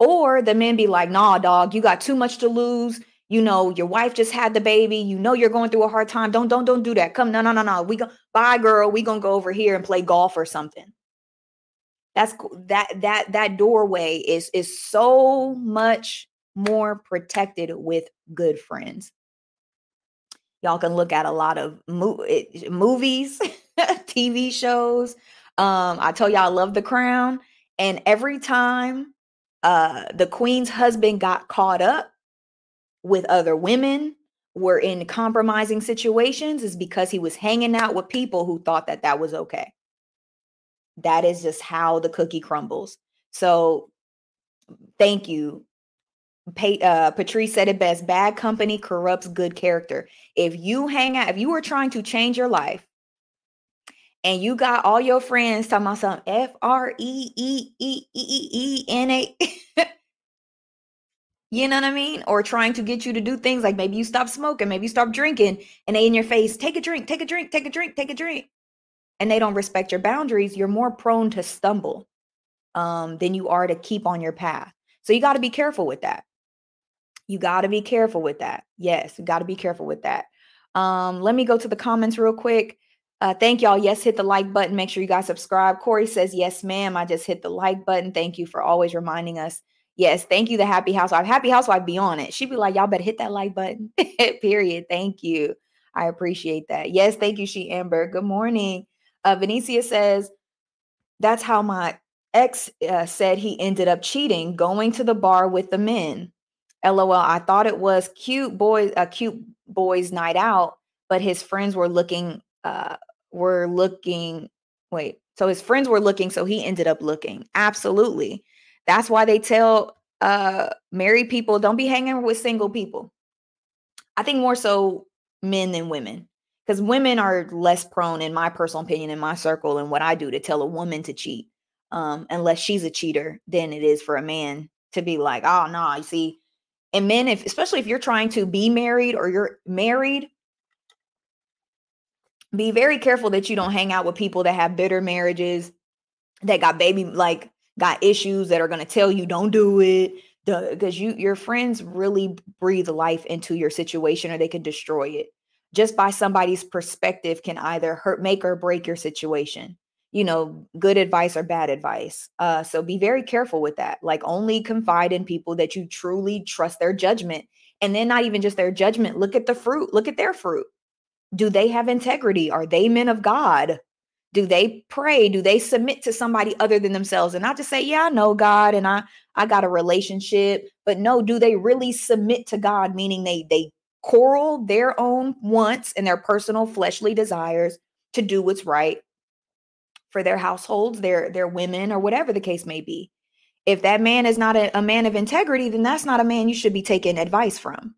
Or the men be like nah dog you got too much to lose. You know your wife just had the baby. You know you're going through a hard time. Don't don't don't do that. Come no no no no. We go bye girl. We gonna go over here and play golf or something. That's that that that doorway is is so much more protected with good friends y'all can look at a lot of mo- movies (laughs) tv shows um i tell y'all i love the crown and every time uh the queen's husband got caught up with other women, were in compromising situations is because he was hanging out with people who thought that that was okay. That is just how the cookie crumbles. So, thank you, uh, Patrice said it best bad company corrupts good character. If you hang out, if you are trying to change your life and you got all your friends talking about some F R E E E E E N A, (laughs) you know what I mean? Or trying to get you to do things like maybe you stop smoking, maybe you stop drinking, and they in your face, take a drink, take a drink, take a drink, take a drink. And they don't respect your boundaries, you're more prone to stumble um, than you are to keep on your path. So you got to be careful with that. You got to be careful with that. Yes, you got to be careful with that. Um, let me go to the comments real quick. Uh, thank y'all. Yes, hit the like button. Make sure you guys subscribe. Corey says, Yes, ma'am. I just hit the like button. Thank you for always reminding us. Yes, thank you, the Happy Housewife. Happy Housewife be on it. She'd be like, Y'all better hit that like button. (laughs) Period. Thank you. I appreciate that. Yes, thank you, She Amber. Good morning. Uh, Venetia says, That's how my ex uh, said he ended up cheating, going to the bar with the men. LOL. I thought it was cute boys, a cute boys' night out, but his friends were looking, uh, were looking. Wait, so his friends were looking, so he ended up looking. Absolutely. That's why they tell uh married people don't be hanging with single people. I think more so men than women because women are less prone, in my personal opinion, in my circle, and what I do to tell a woman to cheat, um, unless she's a cheater, than it is for a man to be like, oh no, nah, you see, and men, if especially if you're trying to be married or you're married, be very careful that you don't hang out with people that have bitter marriages, that got baby like got issues that are going to tell you don't do it. Because you your friends really breathe life into your situation or they can destroy it. Just by somebody's perspective can either hurt make or break your situation you know, good advice or bad advice. Uh, so be very careful with that. Like only confide in people that you truly trust their judgment. And then not even just their judgment, look at the fruit, look at their fruit. Do they have integrity? Are they men of God? Do they pray? Do they submit to somebody other than themselves? And not just say, yeah, I know God and I I got a relationship, but no, do they really submit to God? Meaning they they quarrel their own wants and their personal fleshly desires to do what's right for their households, their their women, or whatever the case may be. If that man is not a, a man of integrity, then that's not a man you should be taking advice from.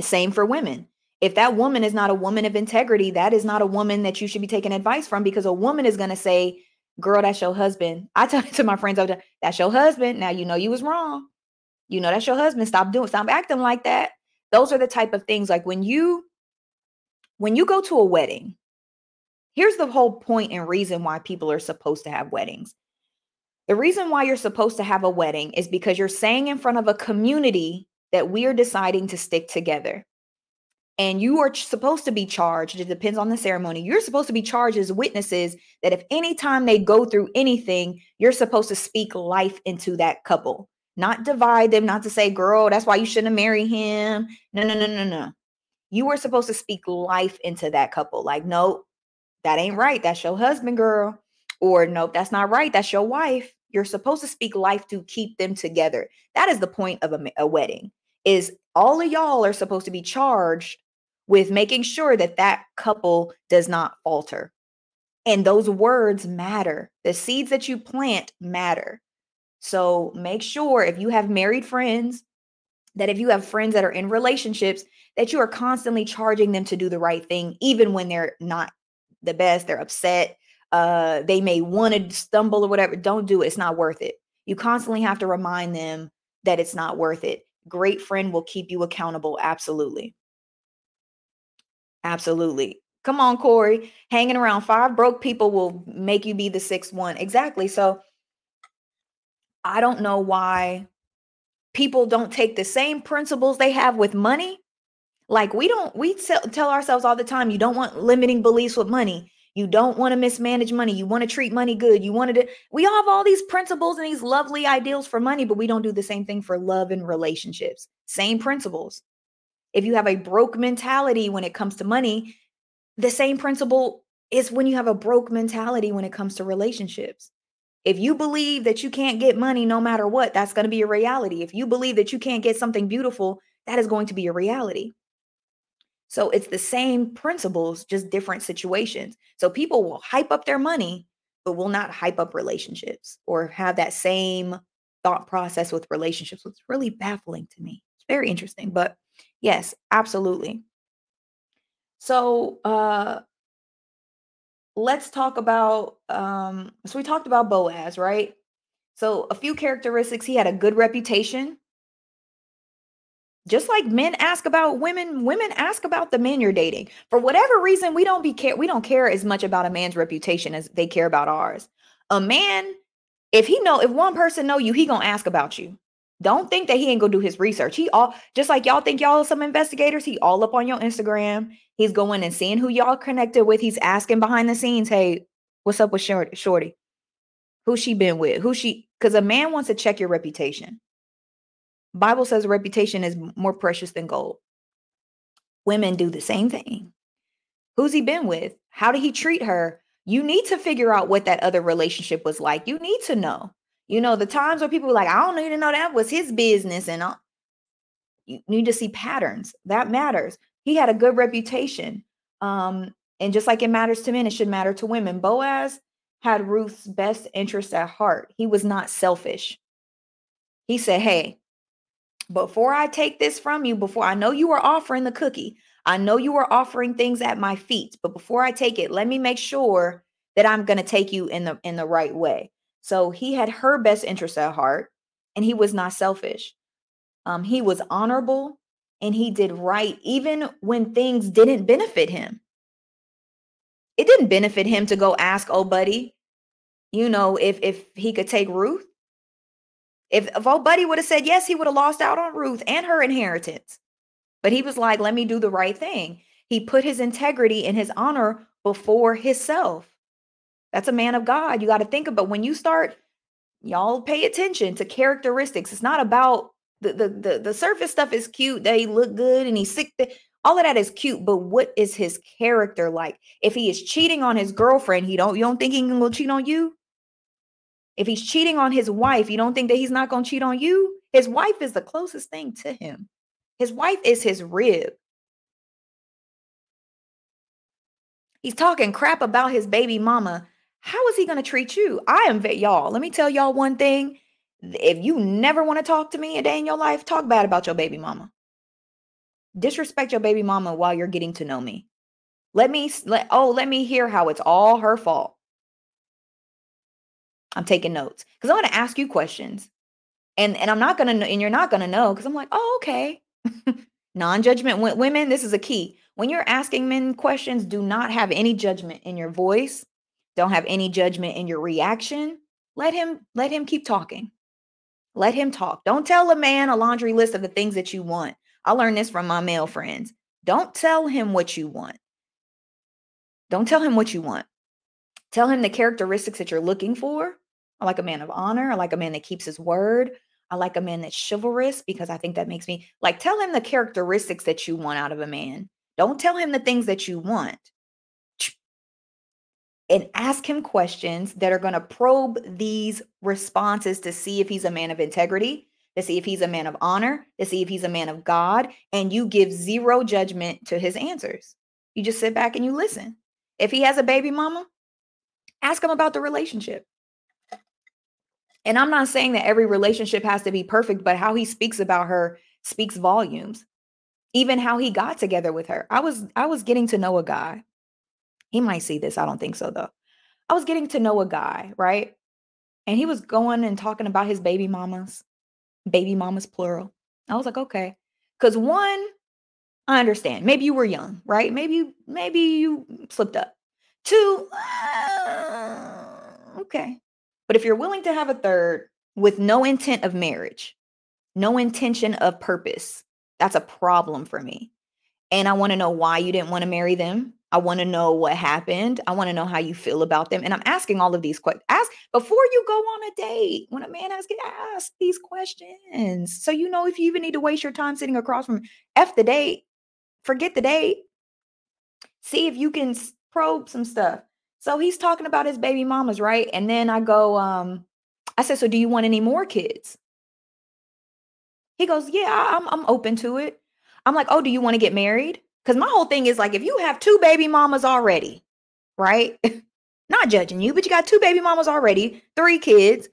Same for women. If that woman is not a woman of integrity, that is not a woman that you should be taking advice from because a woman is going to say, Girl, that's your husband. I tell (laughs) it to my friends time, that's your husband. Now you know you was wrong. You know that's your husband. Stop doing, stop acting like that. Those are the type of things like when you when you go to a wedding Here's the whole point and reason why people are supposed to have weddings. The reason why you're supposed to have a wedding is because you're saying in front of a community that we are deciding to stick together. And you are supposed to be charged, it depends on the ceremony. You're supposed to be charged as witnesses that if anytime they go through anything, you're supposed to speak life into that couple, not divide them, not to say, girl, that's why you shouldn't marry him. No, no, no, no, no. You were supposed to speak life into that couple. Like, no, that ain't right. That's your husband, girl. Or nope, that's not right. That's your wife. You're supposed to speak life to keep them together. That is the point of a, a wedding. Is all of y'all are supposed to be charged with making sure that that couple does not falter. And those words matter. The seeds that you plant matter. So make sure if you have married friends, that if you have friends that are in relationships, that you are constantly charging them to do the right thing, even when they're not the best, they're upset, uh, they may want to stumble or whatever. Don't do it. It's not worth it. You constantly have to remind them that it's not worth it. Great friend will keep you accountable. Absolutely. Absolutely. Come on, Corey. Hanging around five broke people will make you be the sixth one. Exactly. So I don't know why people don't take the same principles they have with money like we don't we tell, ourselves all the time you don't want limiting beliefs with money. You don't want to mismanage money. You want to treat money good. You wanted to we all have all these principles and these lovely ideals for money, but we don't do the same thing for love and relationships. Same principles. If you have a broke mentality when it comes to money, the same principle is when you have a broke mentality when it comes to relationships. If you believe that you can't get money no matter what, that's going to be a reality. If you believe that you can't get something beautiful, that is going to be a reality. So it's the same principles, just different situations. So people will hype up their money, but will not hype up relationships or have that same thought process with relationships It's really baffling to me. It's very interesting, but yes, absolutely. So, uh let's talk about um so we talked about Boaz, right? So, a few characteristics, he had a good reputation. Just like men ask about women, women ask about the men you're dating. For whatever reason, we don't be care we don't care as much about a man's reputation as they care about ours. A man, if he know if one person know you, he going to ask about you. Don't think that he ain't gonna do his research. He all just like y'all think y'all some investigators. He all up on your Instagram. He's going and seeing who y'all connected with. He's asking behind the scenes, "Hey, what's up with Shorty? Who she been with? Who she?" Because a man wants to check your reputation. Bible says reputation is more precious than gold. Women do the same thing. Who's he been with? How did he treat her? You need to figure out what that other relationship was like. You need to know. You know, the times where people were like, I don't need to know that was his business. And all. you need to see patterns. That matters. He had a good reputation. Um, and just like it matters to men, it should matter to women. Boaz had Ruth's best interest at heart. He was not selfish. He said, Hey, before I take this from you, before I know you are offering the cookie, I know you are offering things at my feet, but before I take it, let me make sure that I'm going to take you in the in the right way. So he had her best interest at heart and he was not selfish. Um, he was honorable and he did right even when things didn't benefit him. It didn't benefit him to go ask old buddy, you know, if if he could take Ruth. If, if old buddy would have said yes, he would have lost out on Ruth and her inheritance. But he was like, let me do the right thing. He put his integrity and his honor before himself. That's a man of God. You got to think about when you start, y'all pay attention to characteristics. It's not about the the the, the surface stuff is cute. They look good and he's sick. All of that is cute, but what is his character like? If he is cheating on his girlfriend, he don't you don't think he can go cheat on you? If he's cheating on his wife, you don't think that he's not going to cheat on you? His wife is the closest thing to him. His wife is his rib. He's talking crap about his baby mama how is he going to treat you? I am y'all. Let me tell y'all one thing. If you never want to talk to me a day in your life, talk bad about your baby mama. Disrespect your baby mama while you're getting to know me. Let me let oh, let me hear how it's all her fault. I'm taking notes because I'm going to ask you questions. And and I'm not going to and you're not going to know because I'm like, "Oh, okay." (laughs) Non-judgment women, this is a key. When you're asking men questions, do not have any judgment in your voice don't have any judgment in your reaction, let him let him keep talking. Let him talk. Don't tell a man a laundry list of the things that you want. I learned this from my male friends. Don't tell him what you want. Don't tell him what you want. Tell him the characteristics that you're looking for. I like a man of honor. I like a man that keeps his word. I like a man that's chivalrous because I think that makes me like tell him the characteristics that you want out of a man. Don't tell him the things that you want and ask him questions that are going to probe these responses to see if he's a man of integrity, to see if he's a man of honor, to see if he's a man of God, and you give zero judgment to his answers. You just sit back and you listen. If he has a baby mama, ask him about the relationship. And I'm not saying that every relationship has to be perfect, but how he speaks about her speaks volumes. Even how he got together with her. I was I was getting to know a guy he might see this. I don't think so, though. I was getting to know a guy, right? And he was going and talking about his baby mamas, baby mamas, plural. I was like, okay. Because one, I understand. Maybe you were young, right? Maybe, you maybe you slipped up. Two, uh, okay. But if you're willing to have a third with no intent of marriage, no intention of purpose, that's a problem for me. And I want to know why you didn't want to marry them. I want to know what happened. I want to know how you feel about them. And I'm asking all of these questions. Ask before you go on a date. When a man to ask these questions. So you know if you even need to waste your time sitting across from F the date, forget the date. See if you can probe some stuff. So he's talking about his baby mamas, right? And then I go, um, I said, So do you want any more kids? He goes, Yeah, I'm I'm open to it. I'm like, Oh, do you want to get married? Because my whole thing is like, if you have two baby mamas already, right? (laughs) Not judging you, but you got two baby mamas already, three kids.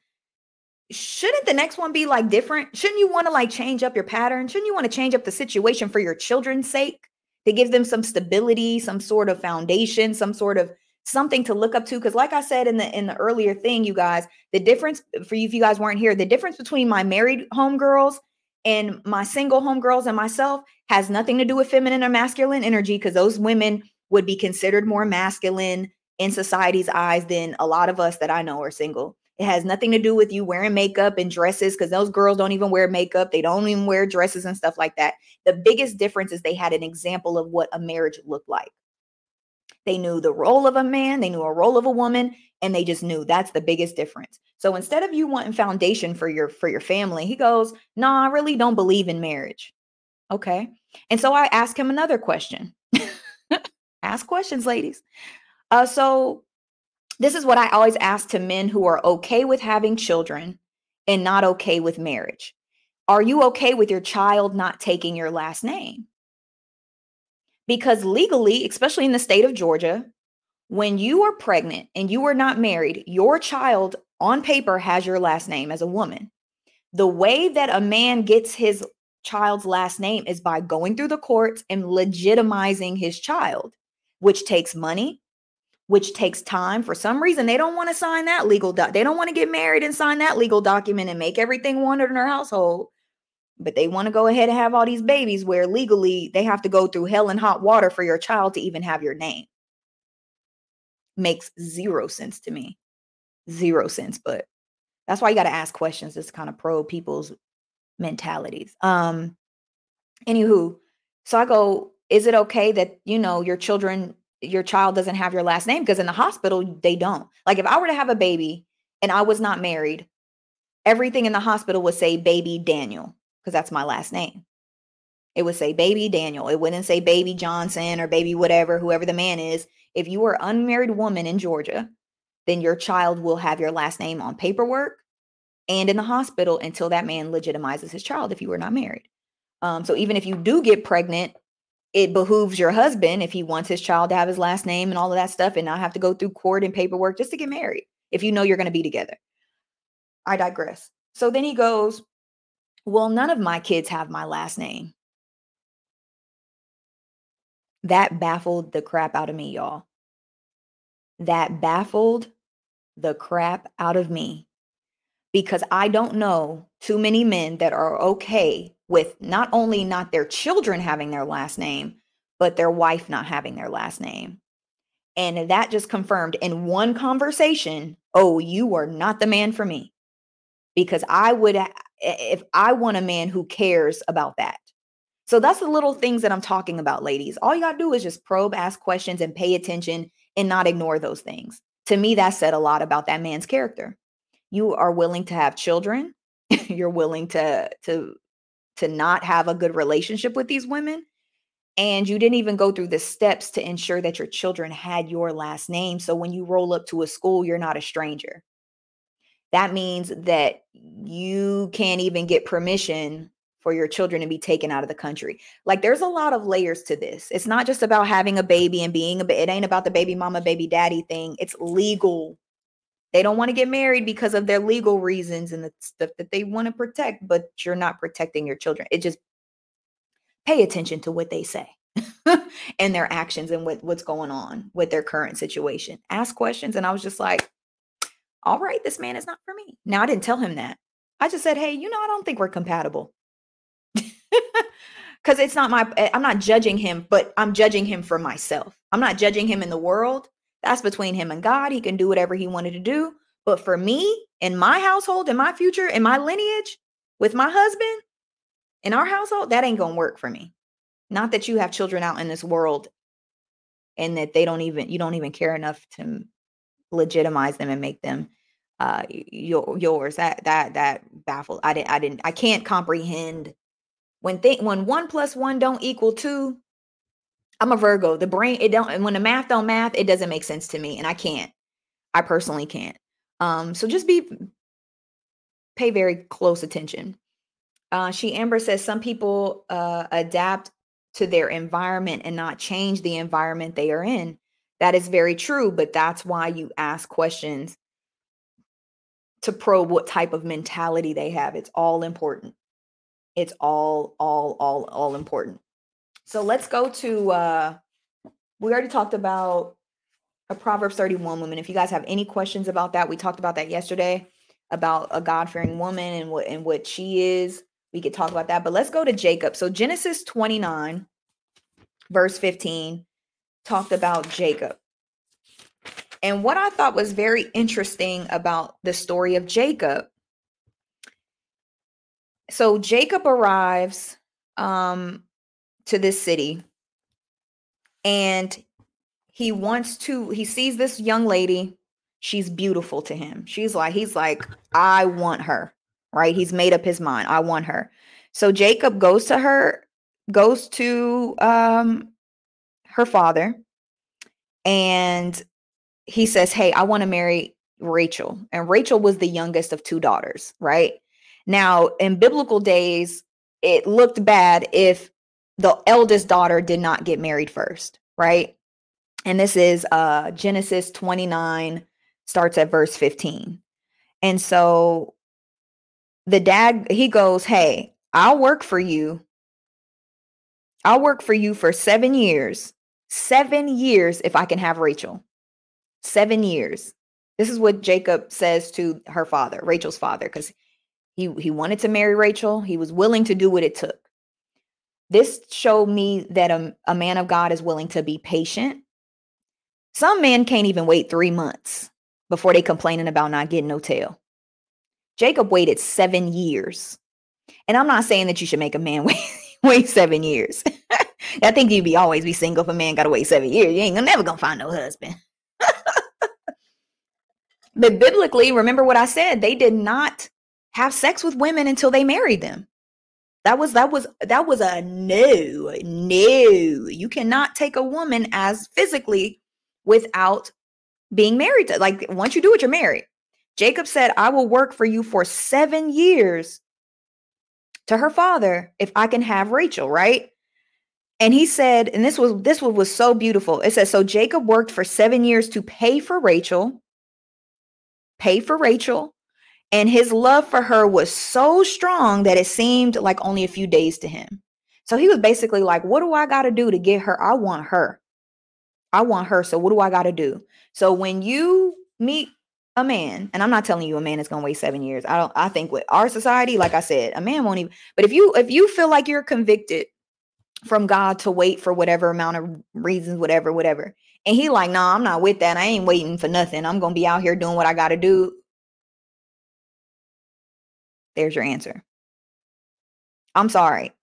shouldn't the next one be like different? Shouldn't you want to like change up your pattern? Shouldn't you want to change up the situation for your children's sake to give them some stability, some sort of foundation, some sort of something to look up to because like i said in the in the earlier thing you guys the difference for you if you guys weren't here the difference between my married homegirls and my single homegirls and myself has nothing to do with feminine or masculine energy because those women would be considered more masculine in society's eyes than a lot of us that i know are single it has nothing to do with you wearing makeup and dresses because those girls don't even wear makeup. They don't even wear dresses and stuff like that. The biggest difference is they had an example of what a marriage looked like. They knew the role of a man, they knew a role of a woman, and they just knew that's the biggest difference. So instead of you wanting foundation for your for your family, he goes, "No, nah, I really don't believe in marriage." Okay. And so I ask him another question. (laughs) ask questions, ladies. Uh, so this is what I always ask to men who are okay with having children and not okay with marriage. Are you okay with your child not taking your last name? Because legally, especially in the state of Georgia, when you are pregnant and you are not married, your child on paper has your last name as a woman. The way that a man gets his child's last name is by going through the courts and legitimizing his child, which takes money, which takes time. For some reason, they don't want to sign that legal doc. They don't want to get married and sign that legal document and make everything one in their household but they want to go ahead and have all these babies where legally they have to go through hell and hot water for your child to even have your name. Makes zero sense to me. Zero sense, but that's why you got to ask questions just kind of probe people's mentalities. Um anywho, so I go, is it okay that you know your children, your child doesn't have your last name? Because in the hospital, they don't. Like if I were to have a baby and I was not married, everything in the hospital would say baby Daniel because that's my last name. It would say baby Daniel. It wouldn't say baby Johnson or baby whatever, whoever the man is. If you are unmarried woman in Georgia, then your child will have your last name on paperwork and in the hospital until that man legitimizes his child if you were not married. Um, so even if you do get pregnant, it behooves your husband if he wants his child to have his last name and all of that stuff and not have to go through court and paperwork just to get married if you know you're going to be together. I digress. So then he goes, well, none of my kids have my last name. That baffled the crap out of me, y'all. That baffled the crap out of me because I don't know too many men that are okay with not only not their children having their last name, but their wife not having their last name. And that just confirmed in one conversation, oh, you are not the man for me. Because I would if I want a man who cares about that. So that's the little things that I'm talking about, ladies. All you got to do is just probe, ask questions, and pay attention and not ignore those things. To me, that said a lot about that man's character. You are willing to have children. (laughs) You're willing to to to not have a good relationship with these women. And you didn't even go through the steps to ensure that your children had your last name. So when you roll up to a school, you're not a stranger that means that you can't even get permission for your children to be taken out of the country. Like there's a lot of layers to this. It's not just about having a baby and being a it ain't about the baby mama baby daddy thing. It's legal. They don't want to get married because of their legal reasons and the stuff that they want to protect, but you're not protecting your children. It just pay attention to what they say (laughs) and their actions and what, what's going on with their current situation. Ask questions and I was just like all right, this man is not for me. Now, I didn't tell him that. I just said, hey, you know, I don't think we're compatible. (laughs) Because it's not my, eh, I'm not judging him, but I'm judging him for myself. I'm not judging him in the world. That's between him and God. He can do whatever he wanted to do. But for me, in my household, in my future, in my lineage, with my husband, in our household, that ain't going to work for me. Not that you have children out in this world and that they don't even, you don't even care enough to legitimize them and make them uh your, yours that that that baffled i didn't i didn't i can't comprehend. When think when one plus one don't equal two i'm a virgo the brain it don't and when the math don't math it doesn't make sense to me and i can't. I personally can't. Um so just be pay very close attention. Uh she amber says some people uh adapt to their environment and not change the environment they are in. That is very true, but that's why you ask questions to probe what type of mentality they have. It's all important. It's all, all, all, all important. So let's go to uh we already talked about a Proverbs 31 woman. If you guys have any questions about that, we talked about that yesterday about a God-fearing woman and what and what she is. We could talk about that. But let's go to Jacob. So Genesis 29 verse 15 talked about Jacob. And what I thought was very interesting about the story of Jacob. So Jacob arrives um, to this city and he wants to, he sees this young lady. She's beautiful to him. She's like, he's like, I want her, right? He's made up his mind. I want her. So Jacob goes to her, goes to um, her father, and he says, Hey, I want to marry Rachel. And Rachel was the youngest of two daughters, right? Now, in biblical days, it looked bad if the eldest daughter did not get married first, right? And this is uh Genesis 29 starts at verse 15. And so the dad he goes, "Hey, I'll work for you. I'll work for you for 7 years. 7 years if I can have Rachel." Seven years. This is what Jacob says to her father, Rachel's father, because he, he wanted to marry Rachel. He was willing to do what it took. This showed me that a, a man of God is willing to be patient. Some men can't even wait three months before they complaining about not getting no tail. Jacob waited seven years. And I'm not saying that you should make a man (laughs) wait, wait seven years. (laughs) I think you'd be always be single if a man gotta wait seven years. You ain't never gonna find no husband. But biblically, remember what I said, they did not have sex with women until they married them. That was that was that was a no, no. You cannot take a woman as physically without being married to like once you do it, you're married. Jacob said, I will work for you for seven years to her father if I can have Rachel, right? And he said, and this was this was, was so beautiful. It says, so Jacob worked for seven years to pay for Rachel pay for Rachel. And his love for her was so strong that it seemed like only a few days to him. So he was basically like, What do I got to do to get her? I want her. I want her. So what do I got to do? So when you meet a man, and I'm not telling you a man is going to wait seven years. I don't, I think with our society, like I said, a man won't even, but if you, if you feel like you're convicted from God to wait for whatever amount of reasons, whatever, whatever, and he like, nah, I'm not with that. I ain't waiting for nothing. I'm gonna be out here doing what I gotta do. There's your answer. I'm sorry.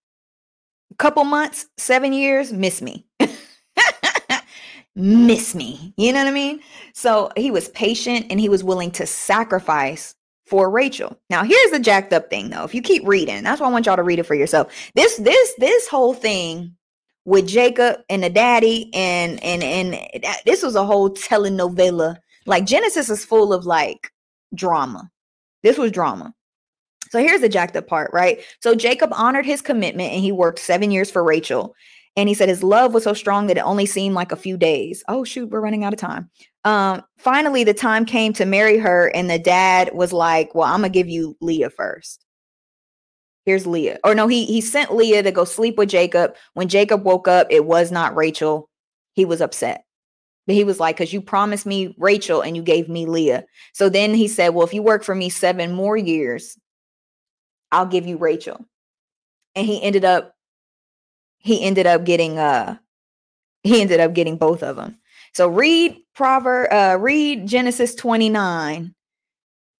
A couple months, seven years, miss me. (laughs) miss me. You know what I mean? So he was patient and he was willing to sacrifice for Rachel. Now, here's the jacked up thing though. If you keep reading, that's why I want y'all to read it for yourself. This, this, this whole thing with Jacob and the daddy and and and this was a whole telenovela. Like Genesis is full of like drama. This was drama. So here's the jacked up part, right? So Jacob honored his commitment and he worked 7 years for Rachel. And he said his love was so strong that it only seemed like a few days. Oh shoot, we're running out of time. Um finally the time came to marry her and the dad was like, "Well, I'm going to give you Leah first here's Leah. Or no, he he sent Leah to go sleep with Jacob. When Jacob woke up, it was not Rachel. He was upset. But he was like, because you promised me Rachel and you gave me Leah. So then he said, Well, if you work for me seven more years, I'll give you Rachel. And he ended up, he ended up getting uh he ended up getting both of them. So read Proverb, uh, read Genesis 29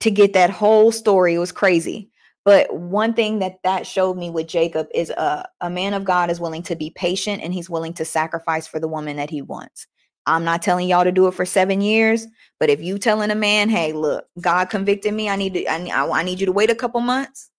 to get that whole story. It was crazy. But one thing that that showed me with Jacob is a, a man of God is willing to be patient and he's willing to sacrifice for the woman that he wants. I'm not telling y'all to do it for seven years, but if you telling a man, hey, look, God convicted me, I need to, I, I need you to wait a couple months.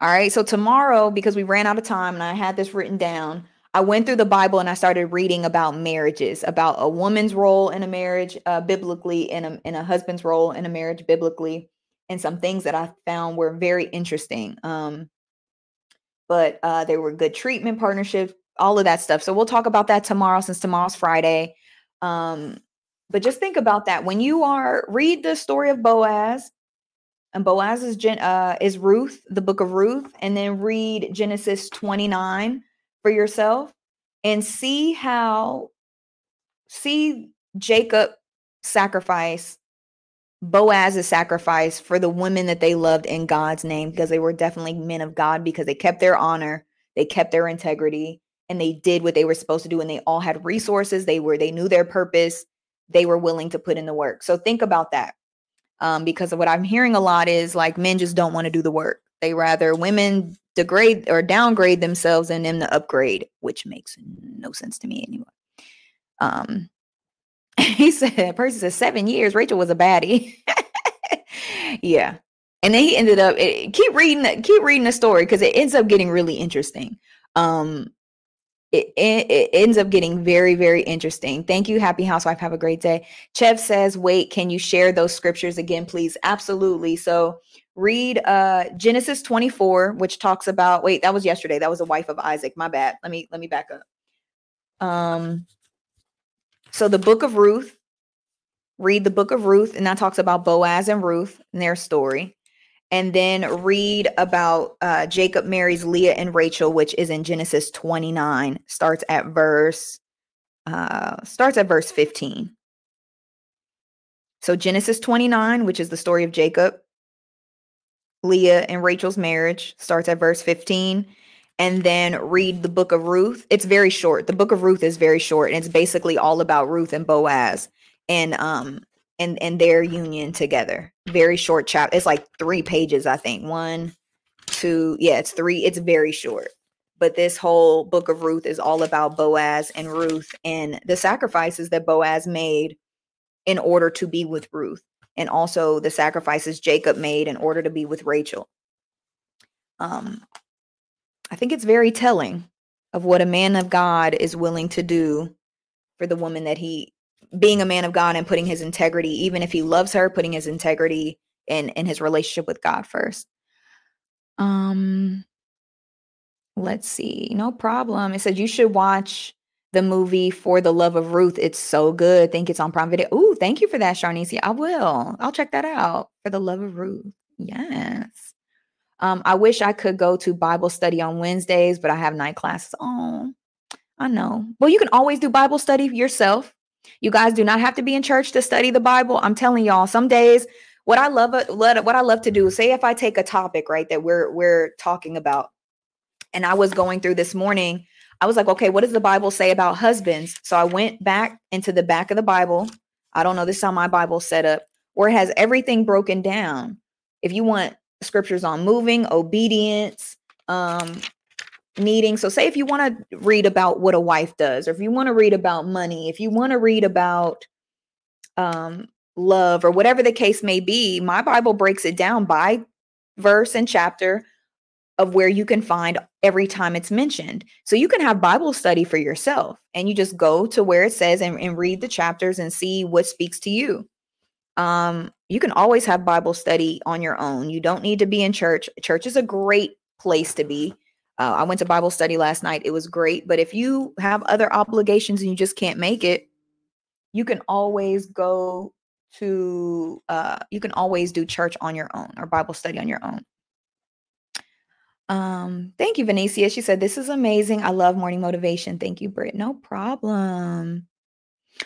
All right. So tomorrow, because we ran out of time and I had this written down, I went through the Bible and I started reading about marriages, about a woman's role in a marriage uh, biblically, and a, a husband's role in a marriage biblically, and some things that I found were very interesting. Um, but uh, they were good treatment partnerships, all of that stuff. So we'll talk about that tomorrow since tomorrow's Friday. Um, but just think about that when you are read the story of Boaz, and Boaz is Gen, uh, is Ruth, the book of Ruth, and then read Genesis 29 for yourself and see how see Jacob sacrifice Boaz's sacrifice for the women that they loved in God's name because they were definitely men of God because they kept their honor, they kept their integrity, and they did what they were supposed to do. And they all had resources. They were they knew their purpose. They were willing to put in the work. So think about that, um, because of what I'm hearing a lot is like men just don't want to do the work. They rather women degrade or downgrade themselves and them to upgrade, which makes no sense to me anymore. Um, (laughs) he said, Percy said seven years. Rachel was a baddie. (laughs) yeah. And then he ended up it, eh, keep reading keep reading the story because it ends up getting really interesting. Um it, it, it, ends up getting very very interesting thank you happy housewife have a great day chev says wait can you share those scriptures again please absolutely so read uh genesis 24 which talks about wait that was yesterday that was the wife of isaac my bad let me let me back up um so the book of Ruth, read the book of Ruth, and that talks about Boaz and Ruth and their story. And then read about uh, Jacob marries Leah and Rachel, which is in Genesis 29, starts at verse uh, starts at verse 15. So Genesis 29, which is the story of Jacob, Leah and Rachel's marriage, starts at verse 15 and then read the book of Ruth. It's very short. The book of Ruth is very short and it's basically all about Ruth and Boaz and um and and their union together. Very short chapter. It's like 3 pages I think. One, two, yeah, it's 3. It's very short. But this whole book of Ruth is all about Boaz and Ruth and the sacrifices that Boaz made in order to be with Ruth and also the sacrifices Jacob made in order to be with Rachel. Um I think it's very telling of what a man of God is willing to do for the woman that he being a man of God and putting his integrity, even if he loves her, putting his integrity in in his relationship with God first. Um let's see. No problem. It said you should watch the movie For the Love of Ruth. It's so good. I think it's on Prime Video. Oh, thank you for that, Sharnisi. I will. I'll check that out. For the Love of Ruth. Yes. Um, I wish I could go to Bible study on Wednesdays, but I have night classes. Oh, I know. Well, you can always do Bible study yourself. You guys do not have to be in church to study the Bible. I'm telling y'all, some days what I love what I love to do say if I take a topic, right, that we're we're talking about, and I was going through this morning, I was like, okay, what does the Bible say about husbands? So I went back into the back of the Bible. I don't know, this is how my Bible set up, where it has everything broken down. If you want scriptures on moving, obedience, um, needing. So, say if you want to read about what a wife does, or if you want to read about money, if you want to read about um, love, or whatever the case may be, my Bible breaks it down by verse and chapter of where you can find every time it's mentioned. So you can have Bible study for yourself and you just go to where it says and, and read the chapters and see what speaks to you. Um, you can always have Bible study on your own. You don't need to be in church. Church is a great place to be. Uh, I went to Bible study last night. It was great. But if you have other obligations and you just can't make it, you can always go to, uh, you can always do church on your own or Bible study on your own. Um, thank you, Venetia. She said, This is amazing. I love morning motivation. Thank you, Britt. No problem.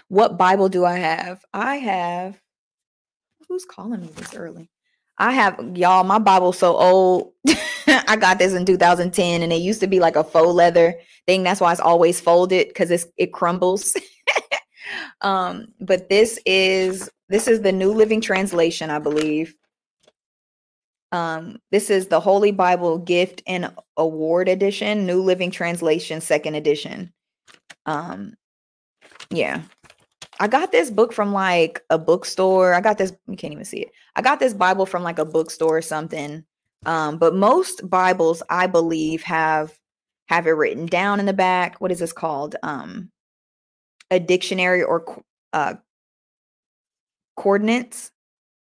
What Bible do I have? I have who's calling me this early? I have y'all, my Bible's so old. (laughs) I got this in 2010 and it used to be like a faux leather thing. That's why it's always folded because it's it crumbles. (laughs) um, but this is this is the New Living Translation, I believe. Um, this is the Holy Bible Gift and Award Edition, New Living Translation, second edition. Um, yeah, I got this book from like a bookstore. I got this, you can't even see it. I got this Bible from like a bookstore or something. Um, but most Bibles, I believe, have have it written down in the back. What is this called? Um, a dictionary or uh, coordinates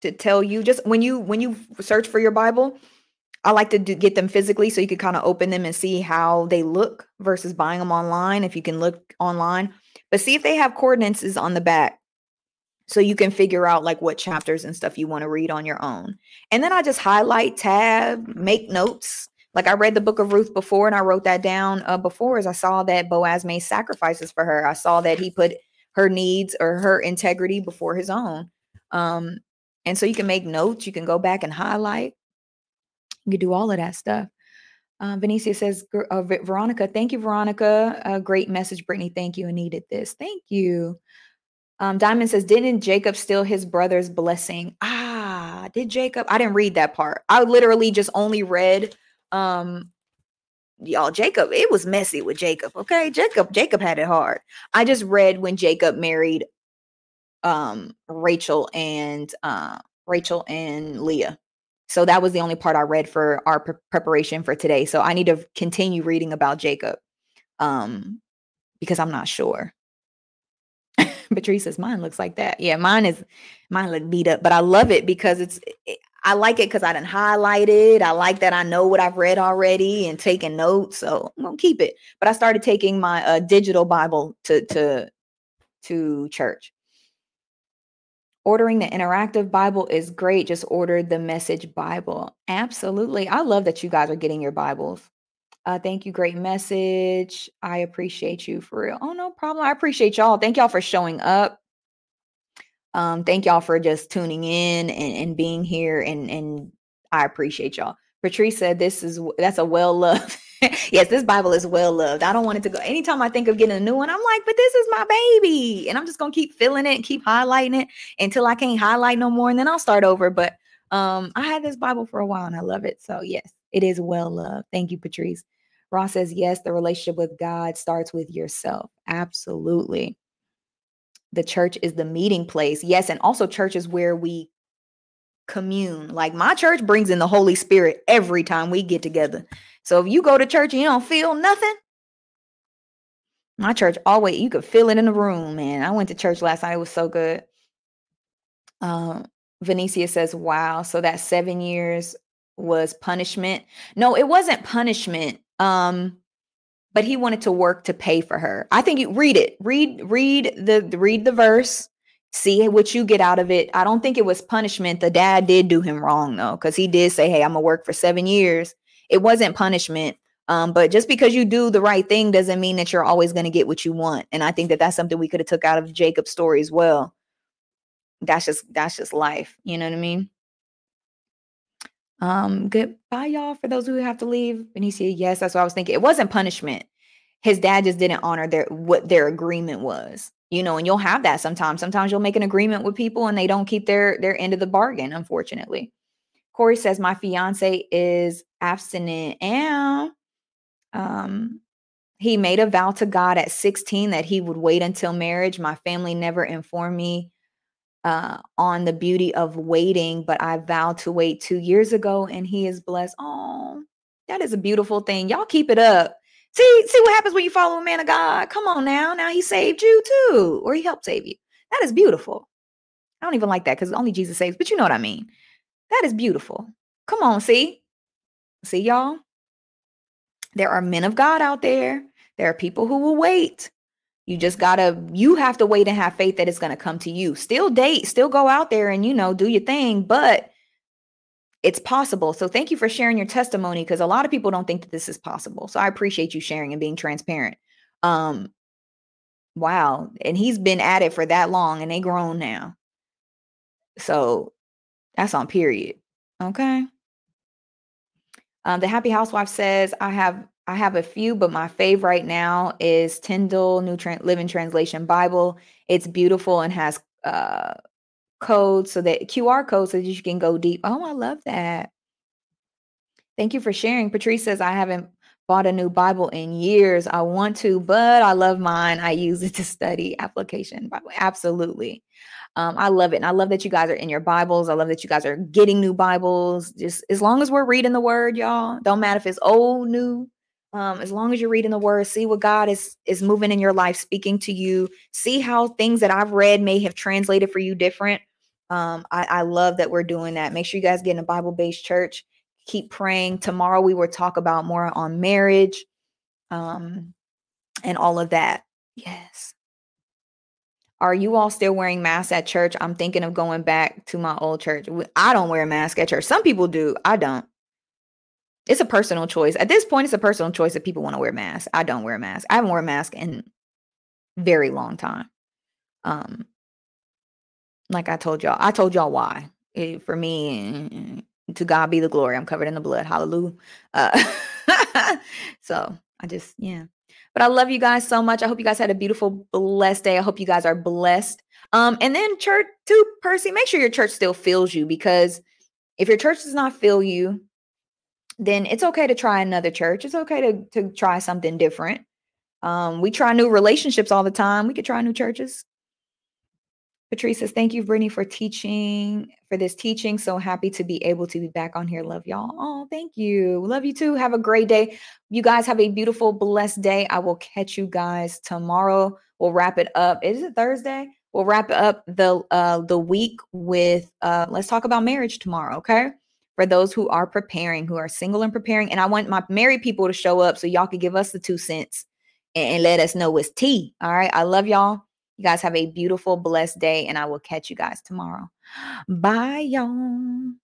to tell you just when you when you search for your Bible. I like to do, get them physically so you can kind of open them and see how they look versus buying them online. If you can look online, but see if they have coordinates on the back. so you can figure out like what chapters and stuff you want to read on your own. And then I just highlight, tab, make notes. Like I read the book of Ruth before and I wrote that down uh, before as I saw that Boaz made sacrifices for her. I saw that he put her needs or her integrity before his own. Um, and so you can make notes, you can go back and highlight, you can do all of that stuff. Uh, Venetia says, uh, Veronica, thank you, Veronica. A great message, Brittany. Thank you. I needed this. Thank you. Um, Diamond says, didn't Jacob steal his brother's blessing? Ah, did Jacob? I didn't read that part. I literally just only read um y'all jacob it was messy with jacob okay jacob jacob had it hard i just read when jacob married um rachel and uh rachel and leah so that was the only part i read for our pre- preparation for today so i need to continue reading about jacob um because i'm not sure (laughs) Patrice says mine looks like that. Yeah, mine is mine look beat up, but I love it because it's it, I like it because I didn't highlight it. I like that I know what I've read already and taking notes. So I'm gonna keep it. But I started taking my uh, digital Bible to to to church. Ordering the interactive Bible is great. Just order the message Bible. Absolutely. I love that you guys are getting your Bibles. Uh, thank you. Great message. I appreciate you for real. Oh, no problem. I appreciate y'all. Thank y'all for showing up. Um, thank y'all for just tuning in and, and being here. And, and I appreciate y'all. Patrice said this is that's a well loved. (laughs) yes, this Bible is well loved. I don't want it to go. Anytime I think of getting a new one, I'm like, but this is my baby. And I'm just gonna keep filling it and keep highlighting it until I can't highlight no more. And then I'll start over. But um, I had this Bible for a while and I love it. So yes, it is well loved. Thank you, Patrice. Ross says, yes, the relationship with God starts with yourself. Absolutely. The church is the meeting place. Yes. And also, church is where we commune. Like my church brings in the Holy Spirit every time we get together. So if you go to church and you don't feel nothing, my church always you could feel it in the room, man. I went to church last night. It was so good. Um, Venetia says, wow. So that seven years was punishment. No, it wasn't punishment. Um, but he wanted to work to pay for her. I think you read it. Read read the read the verse. See what you get out of it. I don't think it was punishment. The dad did do him wrong though, because he did say, "Hey, I'm gonna work for seven years." It wasn't punishment. Um, but just because you do the right thing doesn't mean that you're always going to get what you want. And I think that that's something we could have took out of Jacob's story as well. That's just that's just life. You know what I mean? Um, goodbye, y'all. For those who have to leave, Venetia, yes, that's what I was thinking. It wasn't punishment. His dad just didn't honor their what their agreement was. You know, and you'll have that sometimes. Sometimes you'll make an agreement with people and they don't keep their their end of the bargain, unfortunately. Corey says, My fiance is abstinent and um he made a vow to God at 16 that he would wait until marriage. My family never informed me uh, on the beauty of waiting, but I vowed to wait two years ago and he is blessed. Oh, that is a beautiful thing. Y'all keep it up. See, see what happens when you follow a man of God. Come on now. Now he saved you too, or he helped save you. That is beautiful. I don't even like that because only Jesus saves, but you know what I mean. That is beautiful. Come on, see? See, y'all? There are men of God out there. There are people who will wait. You just gotta, you have to wait and have faith that it's gonna come to you. Still date, still go out there and, you know, do your thing, but it's possible. So thank you for sharing your testimony because a lot of people don't think that this is possible. So I appreciate you sharing and being transparent. Um, wow. And he's been at it for that long and they grown now. So that's on period. Okay. Um, the happy housewife says, I have I have a few, but my fave right now is Tyndale New Tra- Living Translation Bible. It's beautiful and has uh, codes so that QR code so that you can go deep. Oh, I love that. Thank you for sharing. Patrice says, I haven't bought a new Bible in years. I want to, but I love mine. I use it to study application. Absolutely. Um, I love it. And I love that you guys are in your Bibles. I love that you guys are getting new Bibles. Just as long as we're reading the word, y'all, don't matter if it's old, new, um, as long as you're reading the word see what god is is moving in your life speaking to you see how things that i've read may have translated for you different um, I, I love that we're doing that make sure you guys get in a bible-based church keep praying tomorrow we will talk about more on marriage um, and all of that yes Are you all still wearing masks at church? I'm thinking of going back to my old church. I don't wear a mask at church. Some people do. I don't. It's a personal choice. At this point, it's a personal choice if people want to wear masks. I don't wear a mask. I haven't worn a mask in very long time. Um, like I told y'all, I told y'all why. It, for me, to God be the glory. I'm covered in the blood. Hallelujah. Uh, (laughs) so I just, yeah. But I love you guys so much. I hope you guys had a beautiful, blessed day. I hope you guys are blessed. Um, and then church too, Percy, make sure your church still fills you because if your church does not fill you, then it's okay to try another church. It's okay to to try something different. Um, we try new relationships all the time. We could try new churches. Patrice says, Thank you, Brittany, for teaching, for this teaching. So happy to be able to be back on here. Love y'all. Oh, thank you. Love you too. Have a great day. You guys have a beautiful, blessed day. I will catch you guys tomorrow. We'll wrap it up. Is it Thursday? We'll wrap up the uh the week with uh let's talk about marriage tomorrow, okay? For those who are preparing, who are single and preparing. And I want my married people to show up so y'all can give us the two cents and, and let us know it's tea. All right. I love y'all. You guys have a beautiful, blessed day, and I will catch you guys tomorrow. Bye, y'all.